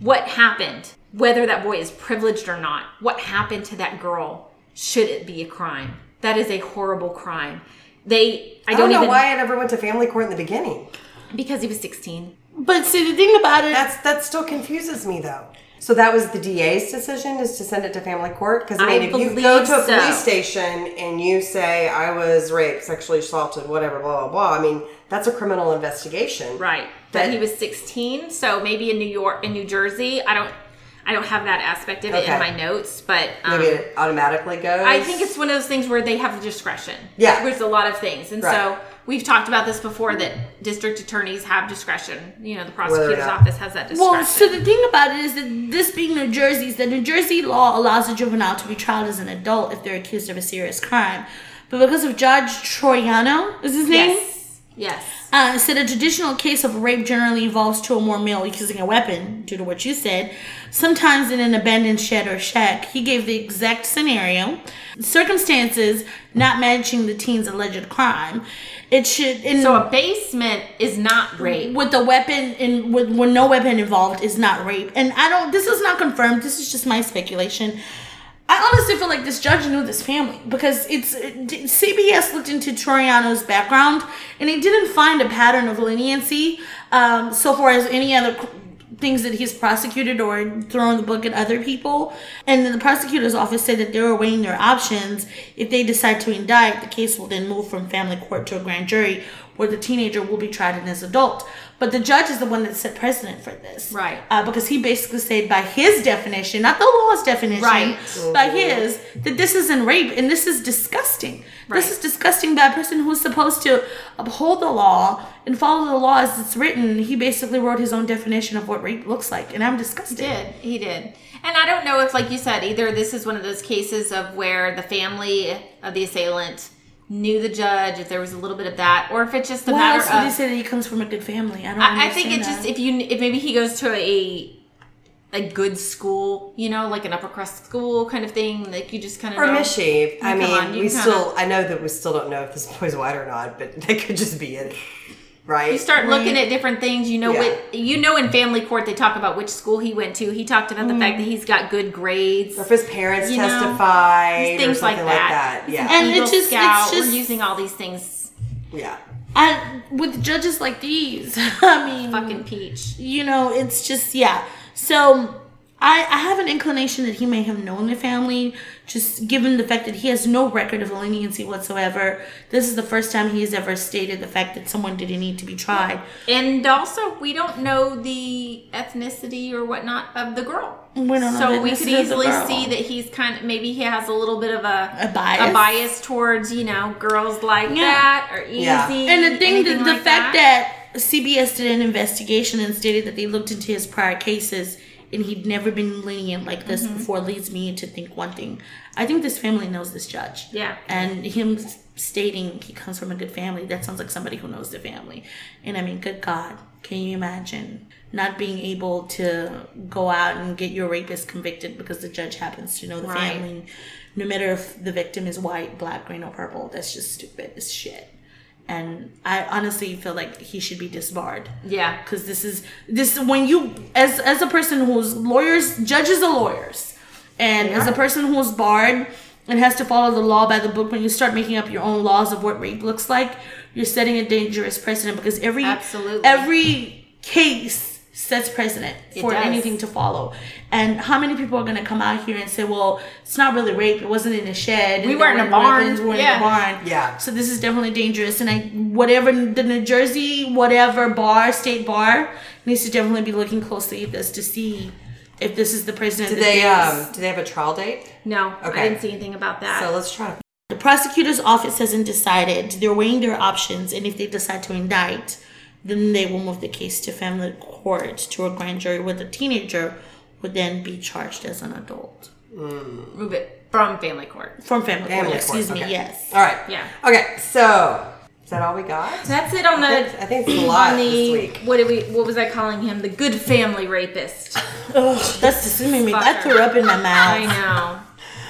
what happened, whether that boy is privileged or not, what happened to that girl should it be a crime. That is a horrible crime. They, I I don't, don't know even why I never went to family court in the beginning. because he was 16. But see, the thing about it, That's that still confuses me though. So that was the DA's decision is to send it to family court because I I mean, if you go to a so. police station and you say I was raped, sexually assaulted, whatever, blah blah blah. I mean, that's a criminal investigation, Right. That- But he was 16, so maybe in New York, in New Jersey, I don't, I don't have that aspect of it Okay. in my notes, but um, Maybe it automatically goes. I think it's one of those things where they have the discretion. Yeah. There's a lot of things. And Right. so we've talked about this before that district attorneys have discretion. You know, the prosecutor's office has that discretion. well, so the thing about it is that this being New Jersey, is that New Jersey law allows a juvenile to be tried as an adult if they're accused of a serious crime. But because of Judge Troiano, is his name? yes. Yes. Uh, said a traditional case of rape generally involves two or more male using a weapon, due to what you said, sometimes in an abandoned shed or shack. He gave the exact scenario, circumstances not matching the teen's alleged crime. It should in So a basement is not rape. with the weapon in with, with no weapon involved is not rape. And I don't. This is not confirmed. This is just my speculation. I honestly feel like this judge knew this family because it's CBS looked into Troiano's background and he didn't find a pattern of leniency um, so far as any other things that he's prosecuted or thrown the book at other people. And the prosecutor's office said that they were weighing their options. If they decide to indict, the case will then move from family court to a grand jury where the teenager will be tried as an adult. But the judge is the one that set precedent for this. Right. Uh, because he basically said by his definition, not the law's definition, Right. by his, that this isn't rape and this is disgusting. Right. This is disgusting by a person who's supposed to uphold the law and follow the law as it's written. He basically wrote his own definition of what rape looks like, and I'm disgusted. He did. He did. And I don't know if, like you said, either this is one of those cases of where the family of the assailant knew the judge, if there was a little bit of that, or if it's just the Why matter else would they say that he comes from a good family? I don't. I, I think it understand just if you if maybe he goes to a a good school, you know, like an upper crust school kind of thing, like you just kind of Or know. Mishi. I mean, on, we kinda- still. I know that we still don't know if this boy's white or not, but that could just be it, right? You start looking at different things. You know Yeah. what? You know in family court they talk about which school he went to. He talked about the Mm. fact that he's got good grades. or if his parents You know, testified, or things like that. like that. Yeah, And Eagle it's just- it's just- We're using all these things. yeah. And with judges like these, [laughs] I mean, Fucking peach. you know, it's just yeah. So I I have an inclination that he may have known the family, just given the fact that he has no record of leniency whatsoever. This is the first time he has ever stated the fact that someone didn't need to be tried. And also, we don't know the ethnicity or whatnot of the girl. We don't know so we could ethnicity of the easily see that he's kind of maybe he has a little bit of a A bias? a bias towards you know girls like Yeah. that or easy. Yeah. And the thing, the, the like fact that. CBS did an investigation and stated that they looked into his prior cases and he'd never been lenient like this Mm-hmm. before leads me to think one thing. I think this family knows this judge. Yeah. And him stating he comes from a good family, that sounds like somebody who knows the family. And I mean, good God, can you imagine not being able to go out and get your rapist convicted because the judge happens to know the Right. family? No matter if the victim is white, black, green, or purple, that's just stupid as shit. And I honestly feel like he should be disbarred yeah. because this is this when you as as a person who's lawyers judges are lawyers and as a person who's barred and has to follow the law by the book when you start making up your own laws of what rape looks like you're setting a dangerous precedent because every Absolutely. every case sets precedent It for does. anything to follow and how many people are going to come out here and say well it's not really rape it wasn't in a shed We weren't in a weren't barn. we weren't Yeah. in a barn Yeah. so this is definitely dangerous, and I whatever the New Jersey whatever bar state bar needs to definitely be looking closely at this to see if this is the president. Did that they um? Do they have a trial date? No, Okay. I didn't see anything about that. So let's try the prosecutor's office hasn't decided. They're weighing their options, and if they decide to indict, then they will move the case to family court to a grand jury, where the teenager would then be charged as an adult mm. Move it from family court. from family, Family court. court, Excuse me. okay. Yes. All right. Yeah. Okay. So is that all we got? That's it on the. I think, I think it's a lot on this the week. what did we? What was I calling him? The good family rapist. [laughs] Ugh, that's deceiving me. That Fucker. threw up in my mouth. I know.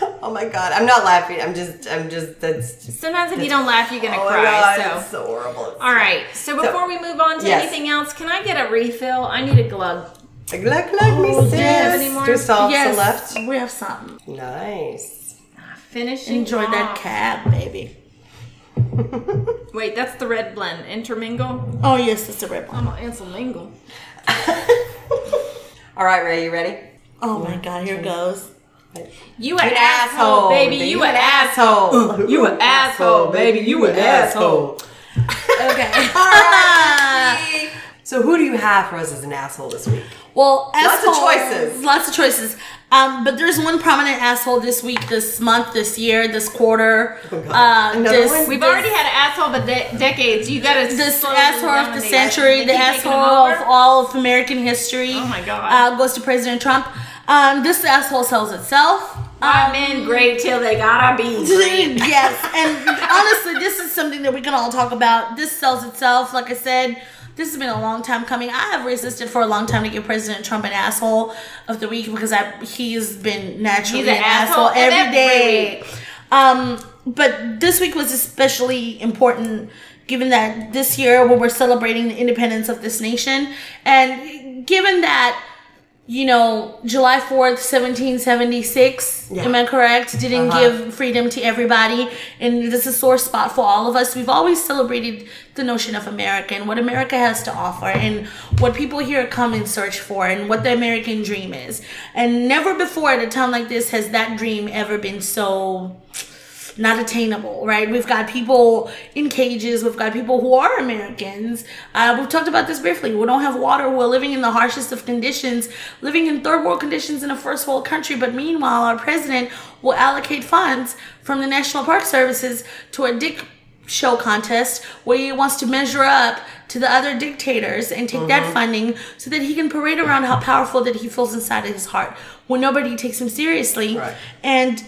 [laughs] Oh my god! I'm not laughing. I'm just. I'm just. That's just. Sometimes if you don't laugh, you're gonna Oh cry. god! so. It's so horrible. It's All right. So before we move on to yes. anything else, can I get a refill? I need a glug. Glug glug, look, me Oh, sis. yes. Any more? Do we still have yes, some left? we have some. Nice. Finishing. Enjoy that cab, baby. [laughs] Wait, that's the red blend. Intermingle. Oh yes, it's a red blend. I'm an intermingle. [laughs] All right, Ray, you ready? Oh my god, here goes. You an asshole, baby. You an asshole. You an asshole, baby. You an asshole. Okay. [laughs] So who do you have for us as an asshole this week? well, Lots of choices. Lots of choices. Um, but there's one prominent asshole this week, this month, this year, this quarter. Oh, uh, this? We've this- already had an asshole, but de- decades. You gotta this asshole of the century, the asshole of all of American history. Oh my God. Uh, goes to President Trump. Um, this asshole sells itself. White men great till they gotta be [laughs] great. yes, [laughs] and honestly, this is something that we can all talk about. This sells itself. Like I said, this has been a long time coming. I have resisted for a long time to give President Trump an asshole of the week because I, he's been naturally He's an, an asshole, asshole every every day. Um, but this week was especially important given that this year when we're celebrating the independence of this nation and given that you know, July 4th, 1776, Yeah. am I correct? Didn't Uh-huh. give freedom to everybody. And this is a sore spot for all of us. We've always celebrated the notion of America and what America has to offer and what people here come and search for and what the American dream is. And never before at a time like this has that dream ever been so not attainable, right? We've got people in cages. We've got people who are Americans. Uh, we've talked about this briefly. We don't have water. We're living in the harshest of conditions, living in third world conditions in a first world country. But meanwhile, our president will allocate funds from the National Park Services to a dick show contest where he wants to measure up to the other dictators and take that funding so that he can parade around how powerful that he feels inside of his heart when nobody takes him seriously. Right. And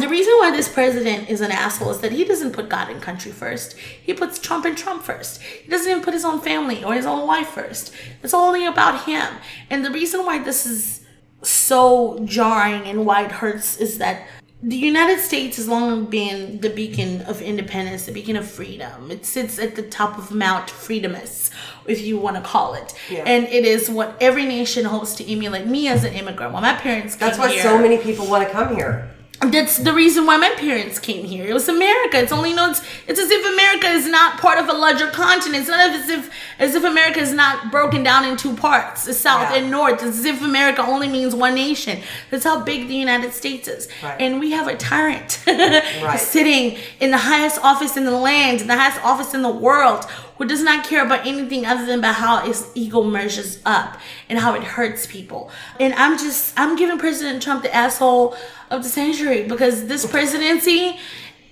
the reason why this president is an asshole is that he doesn't put God and country first. He puts Trump and Trump first. He doesn't even put his own family or his own wife first. It's only about him. And the reason why this is so jarring and why it hurts is that the United States has long been the beacon of independence, the beacon of freedom. It sits at the top of Mount Freedomus, if you want to call it. Yeah. And it is what every nation hopes to emulate. Me as an immigrant, when my parents came That's why here, so many people want to come here. That's the reason why my parents came here. It was America. It's only no. It's, it's as if America is not part of a larger continent. It's not as if as if America is not broken down in two parts, the South Yeah. and North. It's as if America only means one nation. That's how big the United States is. Right. And we have a tyrant [laughs] Right. sitting in the highest office in the land, in the highest office in the world, who does not care about anything other than about how his ego measures up and how it hurts people. And I'm just, I'm giving President Trump the asshole of the century because this presidency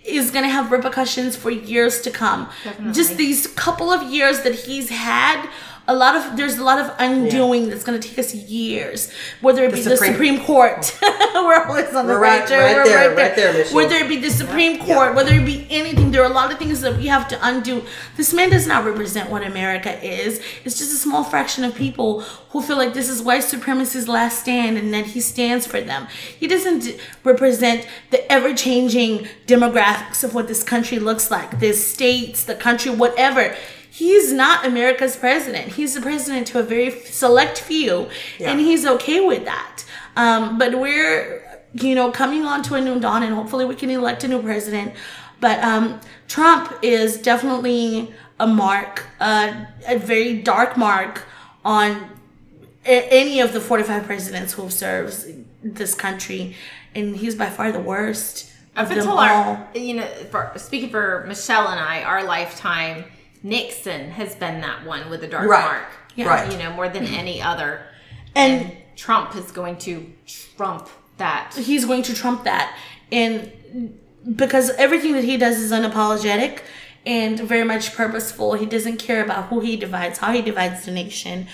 is going to have repercussions for years to come. Just these couple of years that he's had. A lot of there's a lot of undoing that's going to take us years. Whether it be the Supreme- Supreme Court, [laughs] we're always on the We're right, right- right We're there, right there, Michelle. Whether it be the Supreme Court, whether it be anything, there are a lot of things that we have to undo. This man does not represent what America is. It's just a small fraction of people who feel like this is white supremacy's last stand and that he stands for them. He doesn't represent the ever changing demographics of what this country looks like, the states, the country, whatever. He's not America's president. He's the president to a very select few, Yeah. and he's okay with that. Um, but we're, you know, coming on to a new dawn, and hopefully we can elect a new president. But um, Trump is definitely a mark, uh, a very dark mark on a- any of the 45 presidents who have served this country, and he's by far the worst of Up them until all. our, you know, for, speaking for Michelle and I, our lifetime, Nixon has been that one with a dark Right. mark. Yeah. Right. You know, more than [clears throat] any other. And- and Trump is going to trump that. he's going to trump that and because everything that he does is unapologetic and very much purposeful he doesn't care about who he divides how he divides the nation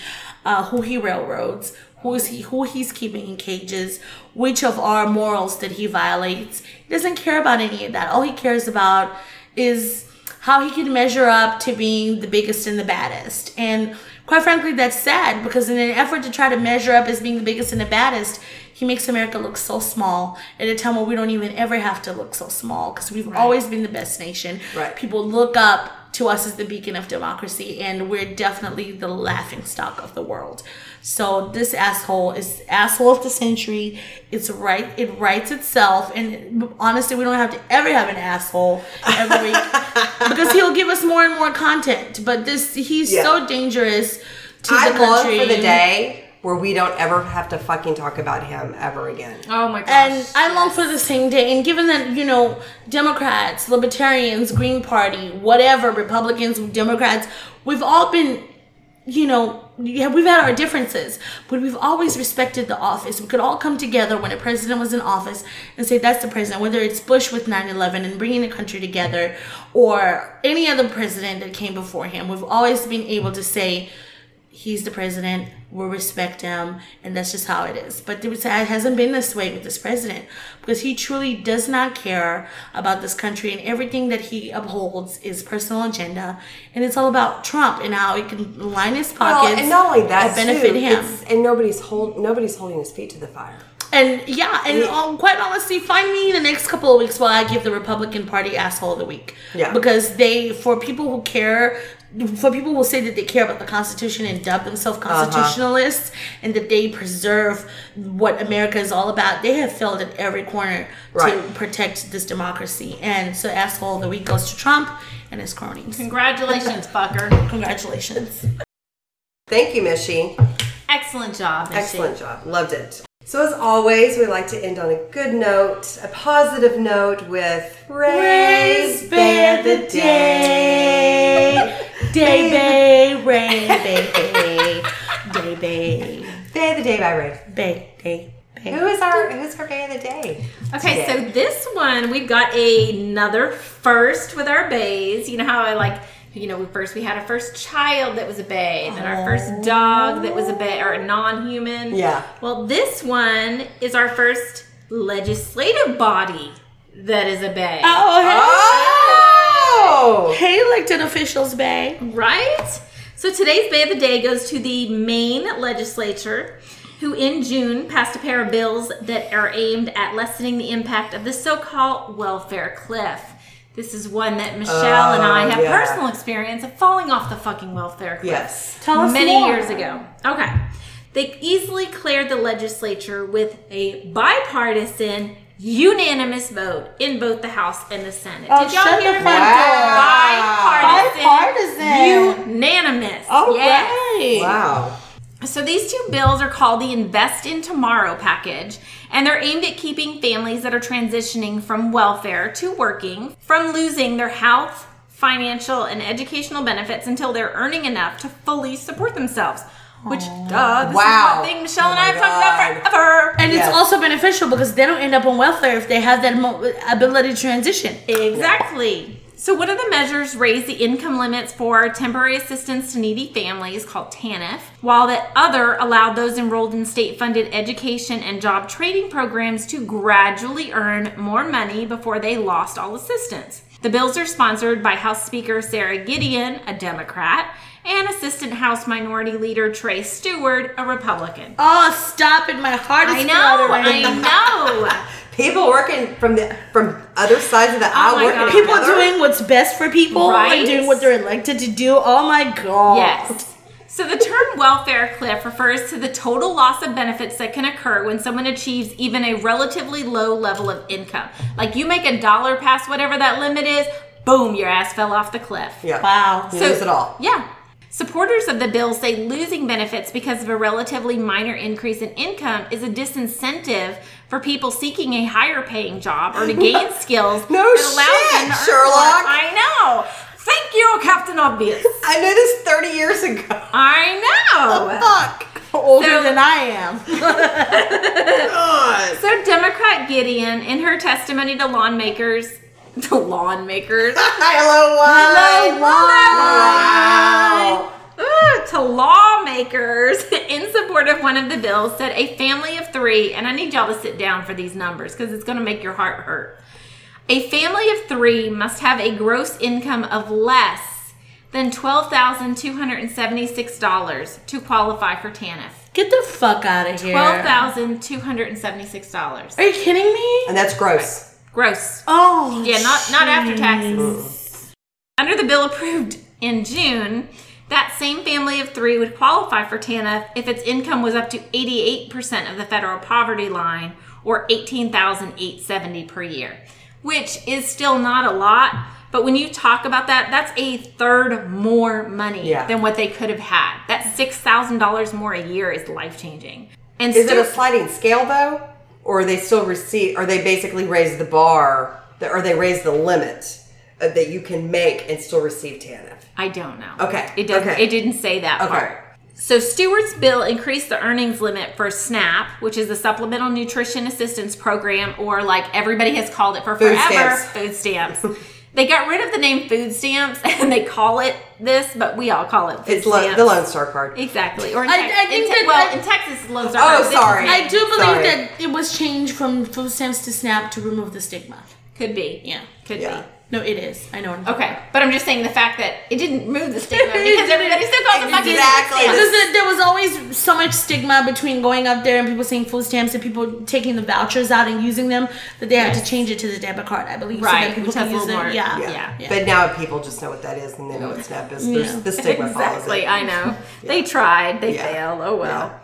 uh, who he railroads who is he who he's keeping in cages which of our morals that he violates he doesn't care about any of that all he cares about is how he can measure up to being the biggest and the baddest. And quite frankly, that's sad because in an effort to try to measure up as being the biggest and the baddest, he makes America look so small at a time where we don't even ever have to look so small because we've always been the best nation. Right. People look up to us is the beacon of democracy, and we're definitely the laughing stock of the world. So this asshole is asshole of the century. It's right. It writes itself, and honestly, we don't have to ever have an asshole every week [laughs] because he'll give us more and more content. But this, he's Yeah. so dangerous to I the country. for the day where we don't ever have to fucking talk about him ever again. Oh my gosh. And I long for the same day. And given that, you know, Democrats, Libertarians, Green Party, whatever, Republicans, Democrats, we've all been, you know, yeah, we've had our differences, but we've always respected the office. We could all come together when a president was in office and say, that's the president, whether it's Bush with 9 11 and bringing the country together or any other president that came before him. We've always been able to say, he's the president. We'll respect him, and that's just how it is. But it, hasn't been this way with this president because he truly does not care about this country, and everything that he upholds is personal agenda, and it's all about Trump and how he can line his pockets. Well, and not only that, benefit too, him. and nobody's hold nobody's holding his feet to the fire. And yeah, and um, quite honestly, find me in the next couple of weeks while I give the Republican Party asshole of the week. Yeah. Because they, for people who care, for people will say that they care about the Constitution and dub themselves Uh-huh. constitutionalists and that they preserve what America is all about, they have failed at every corner to protect this democracy. And so, asshole of the week goes to Trump and his cronies. Congratulations, [laughs] fucker. Congratulations. Thank you, Mishy. Excellent job. Missy. Excellent job. Loved it. So as always, we like to end on a good note, a positive note with Raise Bear the Day. Day Bay, Ray Bay, Day Bay, Day of the Day by Ray. Bay, Day, Bay. Who is our who's our Day of the Day? Okay, today? so this one we've got another first with our bays. You know how I like, you know, we first we had our first child that was a bay, then our first dog that was a bay or a non-human. Yeah. Well, this one is our first legislative body that is a bay. Oh, Oh! Hey. Hey, elected officials, Bay. Right? So today's Bay of the Day goes to the Maine legislature, who in June passed a pair of bills that are aimed at lessening the impact of the so called welfare cliff. This is one that Michelle and I Oh, have yeah. personal experience of falling off the fucking welfare cliff Yes. Tell us many more. years ago. Okay. They easily cleared the legislature with a bipartisan, unanimous vote in both the House and the Senate. Oh, Did y'all shut the hear front that? door. Bipartisan. Bipartisan. Unanimous. All yes. right. Wow. So these two bills are called the Invest in Tomorrow package, and they're aimed at keeping families that are transitioning from welfare to working from losing their health, financial, and educational benefits until they're earning enough to fully support themselves. Which, duh, this Wow. is one thing Michelle Oh and I my have talked about oh forever. And Yes. it's also beneficial because they don't end up on welfare if they have that mo- ability to transition. Exactly. So, one of the measures raised the income limits for temporary assistance to needy families, called TANF, while the other allowed those enrolled in state funded education and job training programs to gradually earn more money before they lost all assistance. The bills are sponsored by House Speaker Sarah Gideon, a Democrat, and Assistant House Minority Leader Trey Stewart, a Republican. Oh, stop it. My heart is I know, fluttering. I know. [laughs] People working from the from other sides of the oh aisle my working People together. doing what's best for people Right? and doing what they're elected to do. Oh my god. Yes. So the term welfare cliff refers to the total loss of benefits that can occur when someone achieves even a relatively low level of income. Like you make a dollar past whatever that limit is, boom, your ass fell off the cliff. Yeah. Wow. You lose it all. Yeah. Supporters of the bill say losing benefits because of a relatively minor increase in income is a disincentive for people seeking a higher paying job or to [laughs] gain skills No that shit, them to Sherlock. more. I know. Thank you, Captain Obvious. I knew this 30 years ago. I know. Fuck. Older So- than I am. [laughs] God. So Democrat Gideon, in her testimony to lawmakers, [laughs] to lawmakers, Hello, why? Wow. To lawmakers [laughs] in support of one of the bills, said a family of three, and I need y'all to sit down for these numbers because it's going to make your heart hurt. A family of three must have a gross income of less than twelve thousand two hundred and seventy-six dollars to qualify for TANF. Get the fuck out of here. Twelve thousand two hundred and seventy-six dollars. Are you kidding me? And that's gross. Gross. Oh. Yeah, not not after taxes. Under the bill approved in June, that same family of three would qualify for TANF if its income was up to 88% of the federal poverty line or 18,870 per year, which is still not a lot. But when you talk about that, that's a third more money Yeah. than what they could have had. That $6,000 more a year is life changing. And Is it a sliding scale though, or they still receive? Or they basically raise the bar, or they raise the limit uh, that you can make and still receive TANF? I don't know. Okay, It doesn't. okay. It didn't say that Okay. part. So Stewart's bill increased the earnings limit for SNAP, which is the Supplemental Nutrition Assistance Program, or like everybody has called it for Food forever, stamps. food stamps. they got rid of the name food stamps [laughs] and they call it this, but we all call it food It's lo- the Lone Star card. Exactly. Or in, I- Tex- I think in Te- that well, I- in Texas, Lone Star. Oh, card, this sorry. I do believe Sorry. that it was changed from food stamps to SNAP to remove the stigma. Could be. Yeah. Could Yeah. No, it is. I know. what I'm talking be. Okay, but I'm just saying the fact that it didn't remove the stigma [laughs] because everybody still calls it fucking Exactly. food stamps. Because there, there was always so much stigma between going up there and people saying food stamps and people taking the vouchers out and using them that they had to change it to the debit card, I believe, so Right, that people which can use little it. more- Yeah. Yeah. Yeah. But now people just know what that is, and they know what SNAP is. Yeah. The stigma follows Exactly. it. I know. [laughs] They tried. They Yeah. failed. Oh well.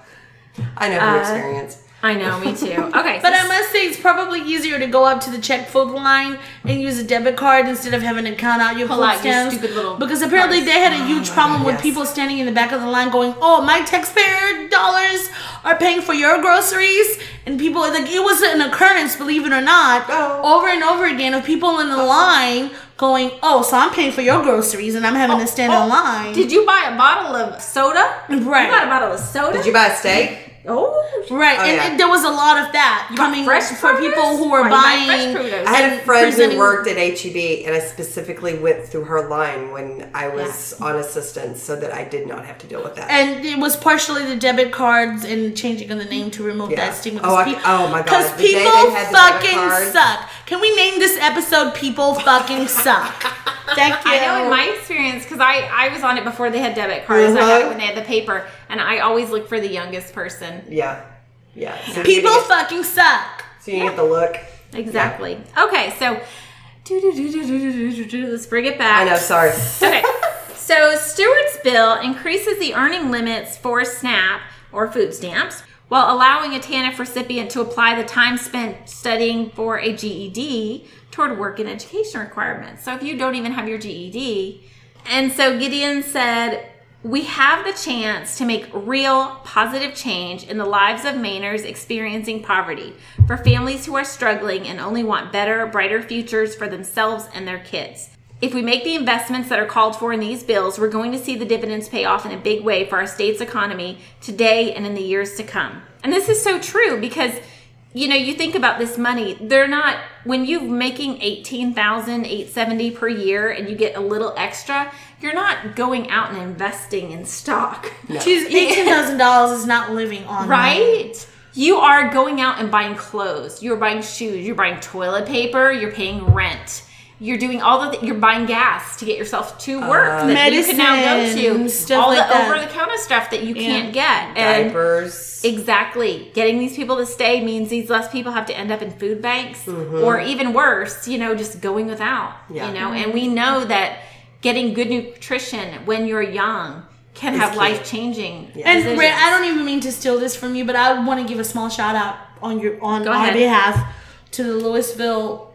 I know from Uh, experience. I know. Me too. [laughs] Okay. But so- I must say, it's probably easier to go up to the check food line and use a debit card instead of having to count out your Pull food out your stupid little because apparently cards. they had a oh huge problem God, with yes. people standing in the back of the line going, "Oh, my taxpayer dollars are paying for your groceries," and people like it was an occurrence, believe it or not, Oh. over and over again of people in the line going, "Oh, so I'm paying for your groceries and I'm having to oh, stand oh. in line." Did you buy a bottle of soda? Right. You bought a bottle of soda. Did you buy a steak? Oh. Right, Oh, and, yeah. and there was a lot of that coming fresh for people who were Why you buy buying. fresh? I had a friend presenting- who worked at HEB, and I specifically went through her line when I was on assistance so that I did not have to deal with that. And it was partially the debit cards and changing of the name to remove Yeah. that stigma. Oh, I- pe- oh my God. Because The people they had the debit fucking suck. Can we name this episode "People Fucking Suck"? [laughs] Thank you. I know in my experience because I I was on it before they had debit cards. I got Uh-huh. it when they had the paper, and I always look for the youngest person. Yeah. Yeah. So People get, fucking suck. So you yeah. get the look. Exactly. Yeah. Okay, so let's bring it back. I know, sorry. [laughs] okay. So Stewart's bill increases the earning limits for SNAP or food stamps while allowing a TANF recipient to apply the time spent studying for a GED toward work and education requirements. So if you don't even have your GED, and so Gideon said we have the chance to make real positive change in the lives of Mainers experiencing poverty for families who are struggling and only want better, brighter futures for themselves and their kids. If we make the investments that are called for in these bills, we're going to see the dividends pay off in a big way for our state's economy today and in the years to come. And this is so true because you know, you think about this money, they're not when you're making 18,870 per year and you get a little extra, you're not going out and investing in stock. She's [laughs] eighteen thousand dollars is not living on money. Right? You are going out and buying clothes. You're buying shoes. You're buying toilet paper. You're paying rent. You're doing all the. Th- you're buying gas to get yourself to work that you can now go to. stuff all like the over-the-counter stuff that you can't get. And Diapers. exactly, getting these people to stay means these less people have to end up in food banks, Mm-hmm. or even worse, you know, just going without. Yeah. You know, and we know that getting good nutrition when you're young can have life-changing. And. Ray, I don't even mean to steal this from you, but I want to give a small shout out on your on Go our behalf to the Lewisville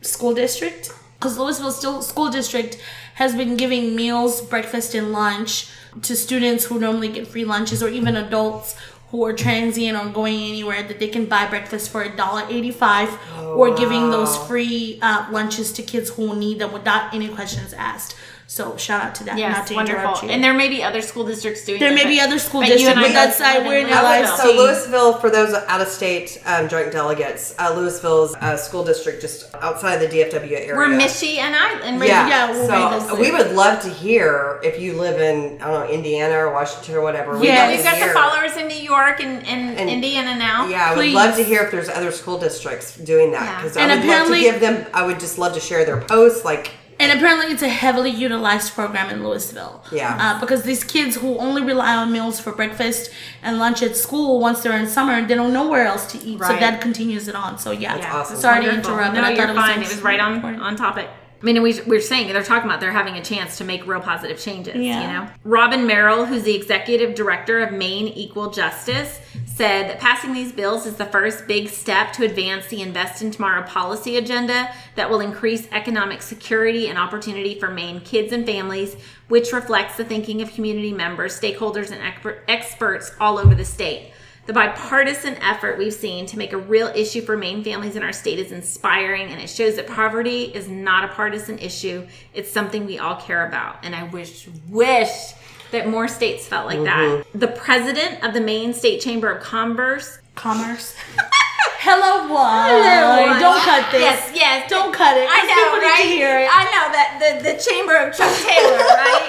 School District because Lewisville still School District has been giving meals, breakfast, and lunch to students who normally get free lunches, or even adults who are transient or going anywhere that they can buy breakfast for a dollar eighty-five, or giving those free uh, lunches to kids who need them without any questions asked. So shout out to that. not Yes, to wonderful. you. And there may be other school districts doing that. There may be other school but you districts, and I but that's I we're in Lewisville. LIC. So Lewisville, for those out of state um, joint delegates, uh, Lewisville's uh, school district just outside the DFW area. We're Michi and I and Ray- Yeah, Yeah, we'll so those we would love to hear if you live in I don't know Indiana or Washington or whatever. We'd Yeah, We've to got the followers in New York and, and, And- Indiana now. Yeah, I would love to hear if there's other school districts doing that Yeah. because And I would love to give them. I would just love to share their posts. Like, And apparently, it's a heavily utilized program in Lewisville. Yeah. Uh, because these kids who only rely on meals for breakfast and lunch at school, once they're in summer, they don't know where else to eat. Right. So that continues it on. So yeah, Yeah, awesome. sorry to interrupt. No, but I you're thought it was fine. It was right on on topic. I mean, we, we're saying they're talking about they're having a chance to make real positive changes. Yeah. You know, Robyn Merrill, who's the executive director of Maine Equal Justice, said that passing these bills is the first big step to advance the Invest in Tomorrow policy agenda that will increase economic security and opportunity for Maine kids and families, which reflects the thinking of community members, stakeholders, and expert, experts all over the state. The bipartisan effort we've seen to make a real issue for Maine families in our state is inspiring, and it shows that poverty is not a partisan issue. It's something we all care about. And I wish, wish that more states felt like that. Mm-hmm. The president of the Maine State Chamber of Commerce. Commerce. [laughs] Hello? Hello, Don't cut this. Yes, yes. Don't cut it. I know, right? it. I know that the, the Chamber of Chuck Taylor, [laughs] right?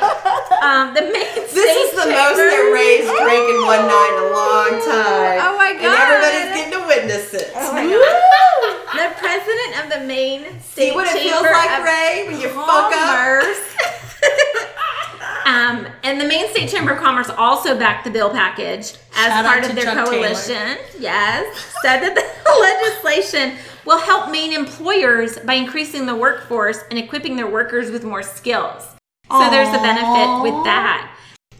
um, the Maine This is the most Chamber. that Ray's drank in one night in a long time. Oh my god! And everybody's getting to witness it. Oh my God. the president of the Maine State See what it feels like, Ray, when you fuck up? [laughs] Um, and the Maine State Chamber of Commerce also backed the bill package as Shout part of their Chuck coalition. Yes, said that the [laughs] legislation will help Maine employers by increasing the workforce and equipping their workers with more skills. So there's a benefit with that.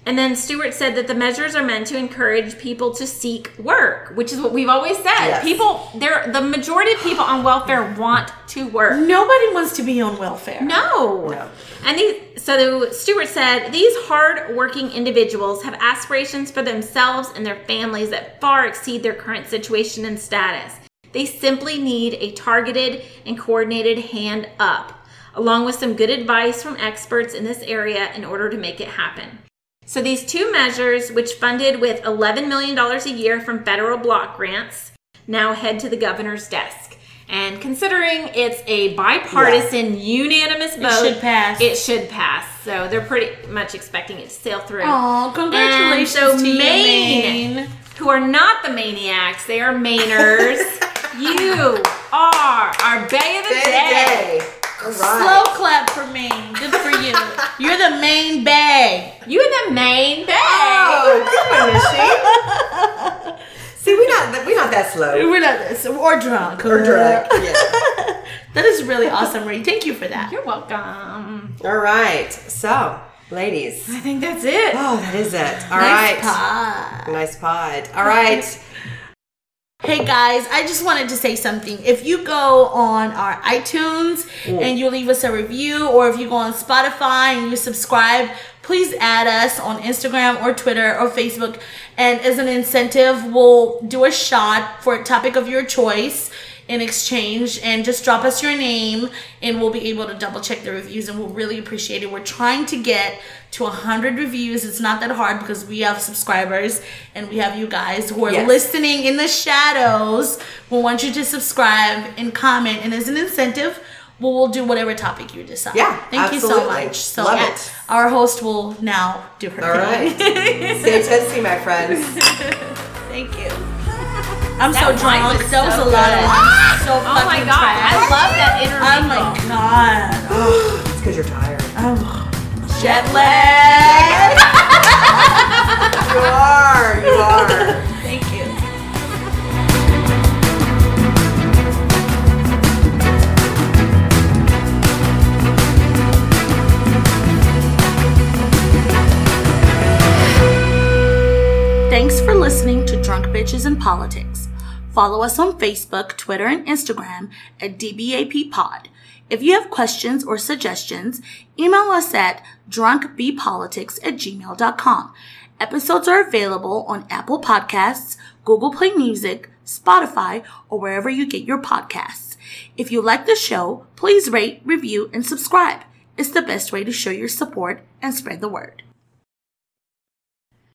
And then Stewart said that the measures are meant to encourage people to seek work, which is what we've always said. Yes. People, they're the majority of people on welfare want to work. Nobody wants to be on welfare. No. No. And these, so Stewart said these hard-working individuals have aspirations for themselves and their families that far exceed their current situation and status. They simply need a targeted and coordinated hand up, along with some good advice from experts in this area in order to make it happen. So these two measures, which funded with $11 million a year from federal block grants, now head to the governor's desk. And considering it's a bipartisan, unanimous vote, should pass. It should pass. So they're pretty much expecting it to sail through. Oh, congratulations And so to you, Maine, Maine. who are not the maniacs, they are Mainers. [laughs] you are our Bay of the Day Day. to day. All Slow clap for Maine. Good for you. You're the main bay. You're the main Bay. Oh, good one, Missy. See, we're not we're not that slow. We're not this. Or drunk. Or drunk. Yeah. [laughs] That is really awesome, Ray. Thank you for that. You're welcome. All right. So, ladies. I think that's it. Oh, that is it. All nice right. pod. Nice pod. All right. Hey guys, I just wanted to say something. If you go on our iTunes and you leave us a review, or if you go on Spotify and you subscribe, please add us on Instagram or Twitter or Facebook. And as an incentive, we'll do a shot for a topic of your choice in exchange and just drop us your name and we'll be able to double check the reviews and we'll really appreciate it. We're trying to get to 100 reviews. It's not that hard because we have subscribers and we have you guys who are Yes. listening in the shadows. We want you to subscribe and comment and as an incentive, we'll, we'll do whatever topic you decide. Yeah, Thank you so much. So Love yeah, it. our host will now do her All thing. right. [laughs] Stay testy, my friends. [laughs] Thank you. I'm That so drunk. was that was so a lot of good. wine. Ah! So Oh my fucking god, I love that Oh interview. my god. [gasps] It's because you're tired. Oh. Jet lag. You are. You are. [laughs] Thanks for listening to Drunk Bitches in Politics. Follow us on Facebook, Twitter, and Instagram at DBAP Pod. If you have questions or suggestions, email us at drunkbpolitics at gmail.com. Episodes are available on Apple Podcasts, Google Play Music, Spotify, or wherever you get your podcasts. If you like the show, please rate, review, and subscribe. It's the best way to show your support and spread the word.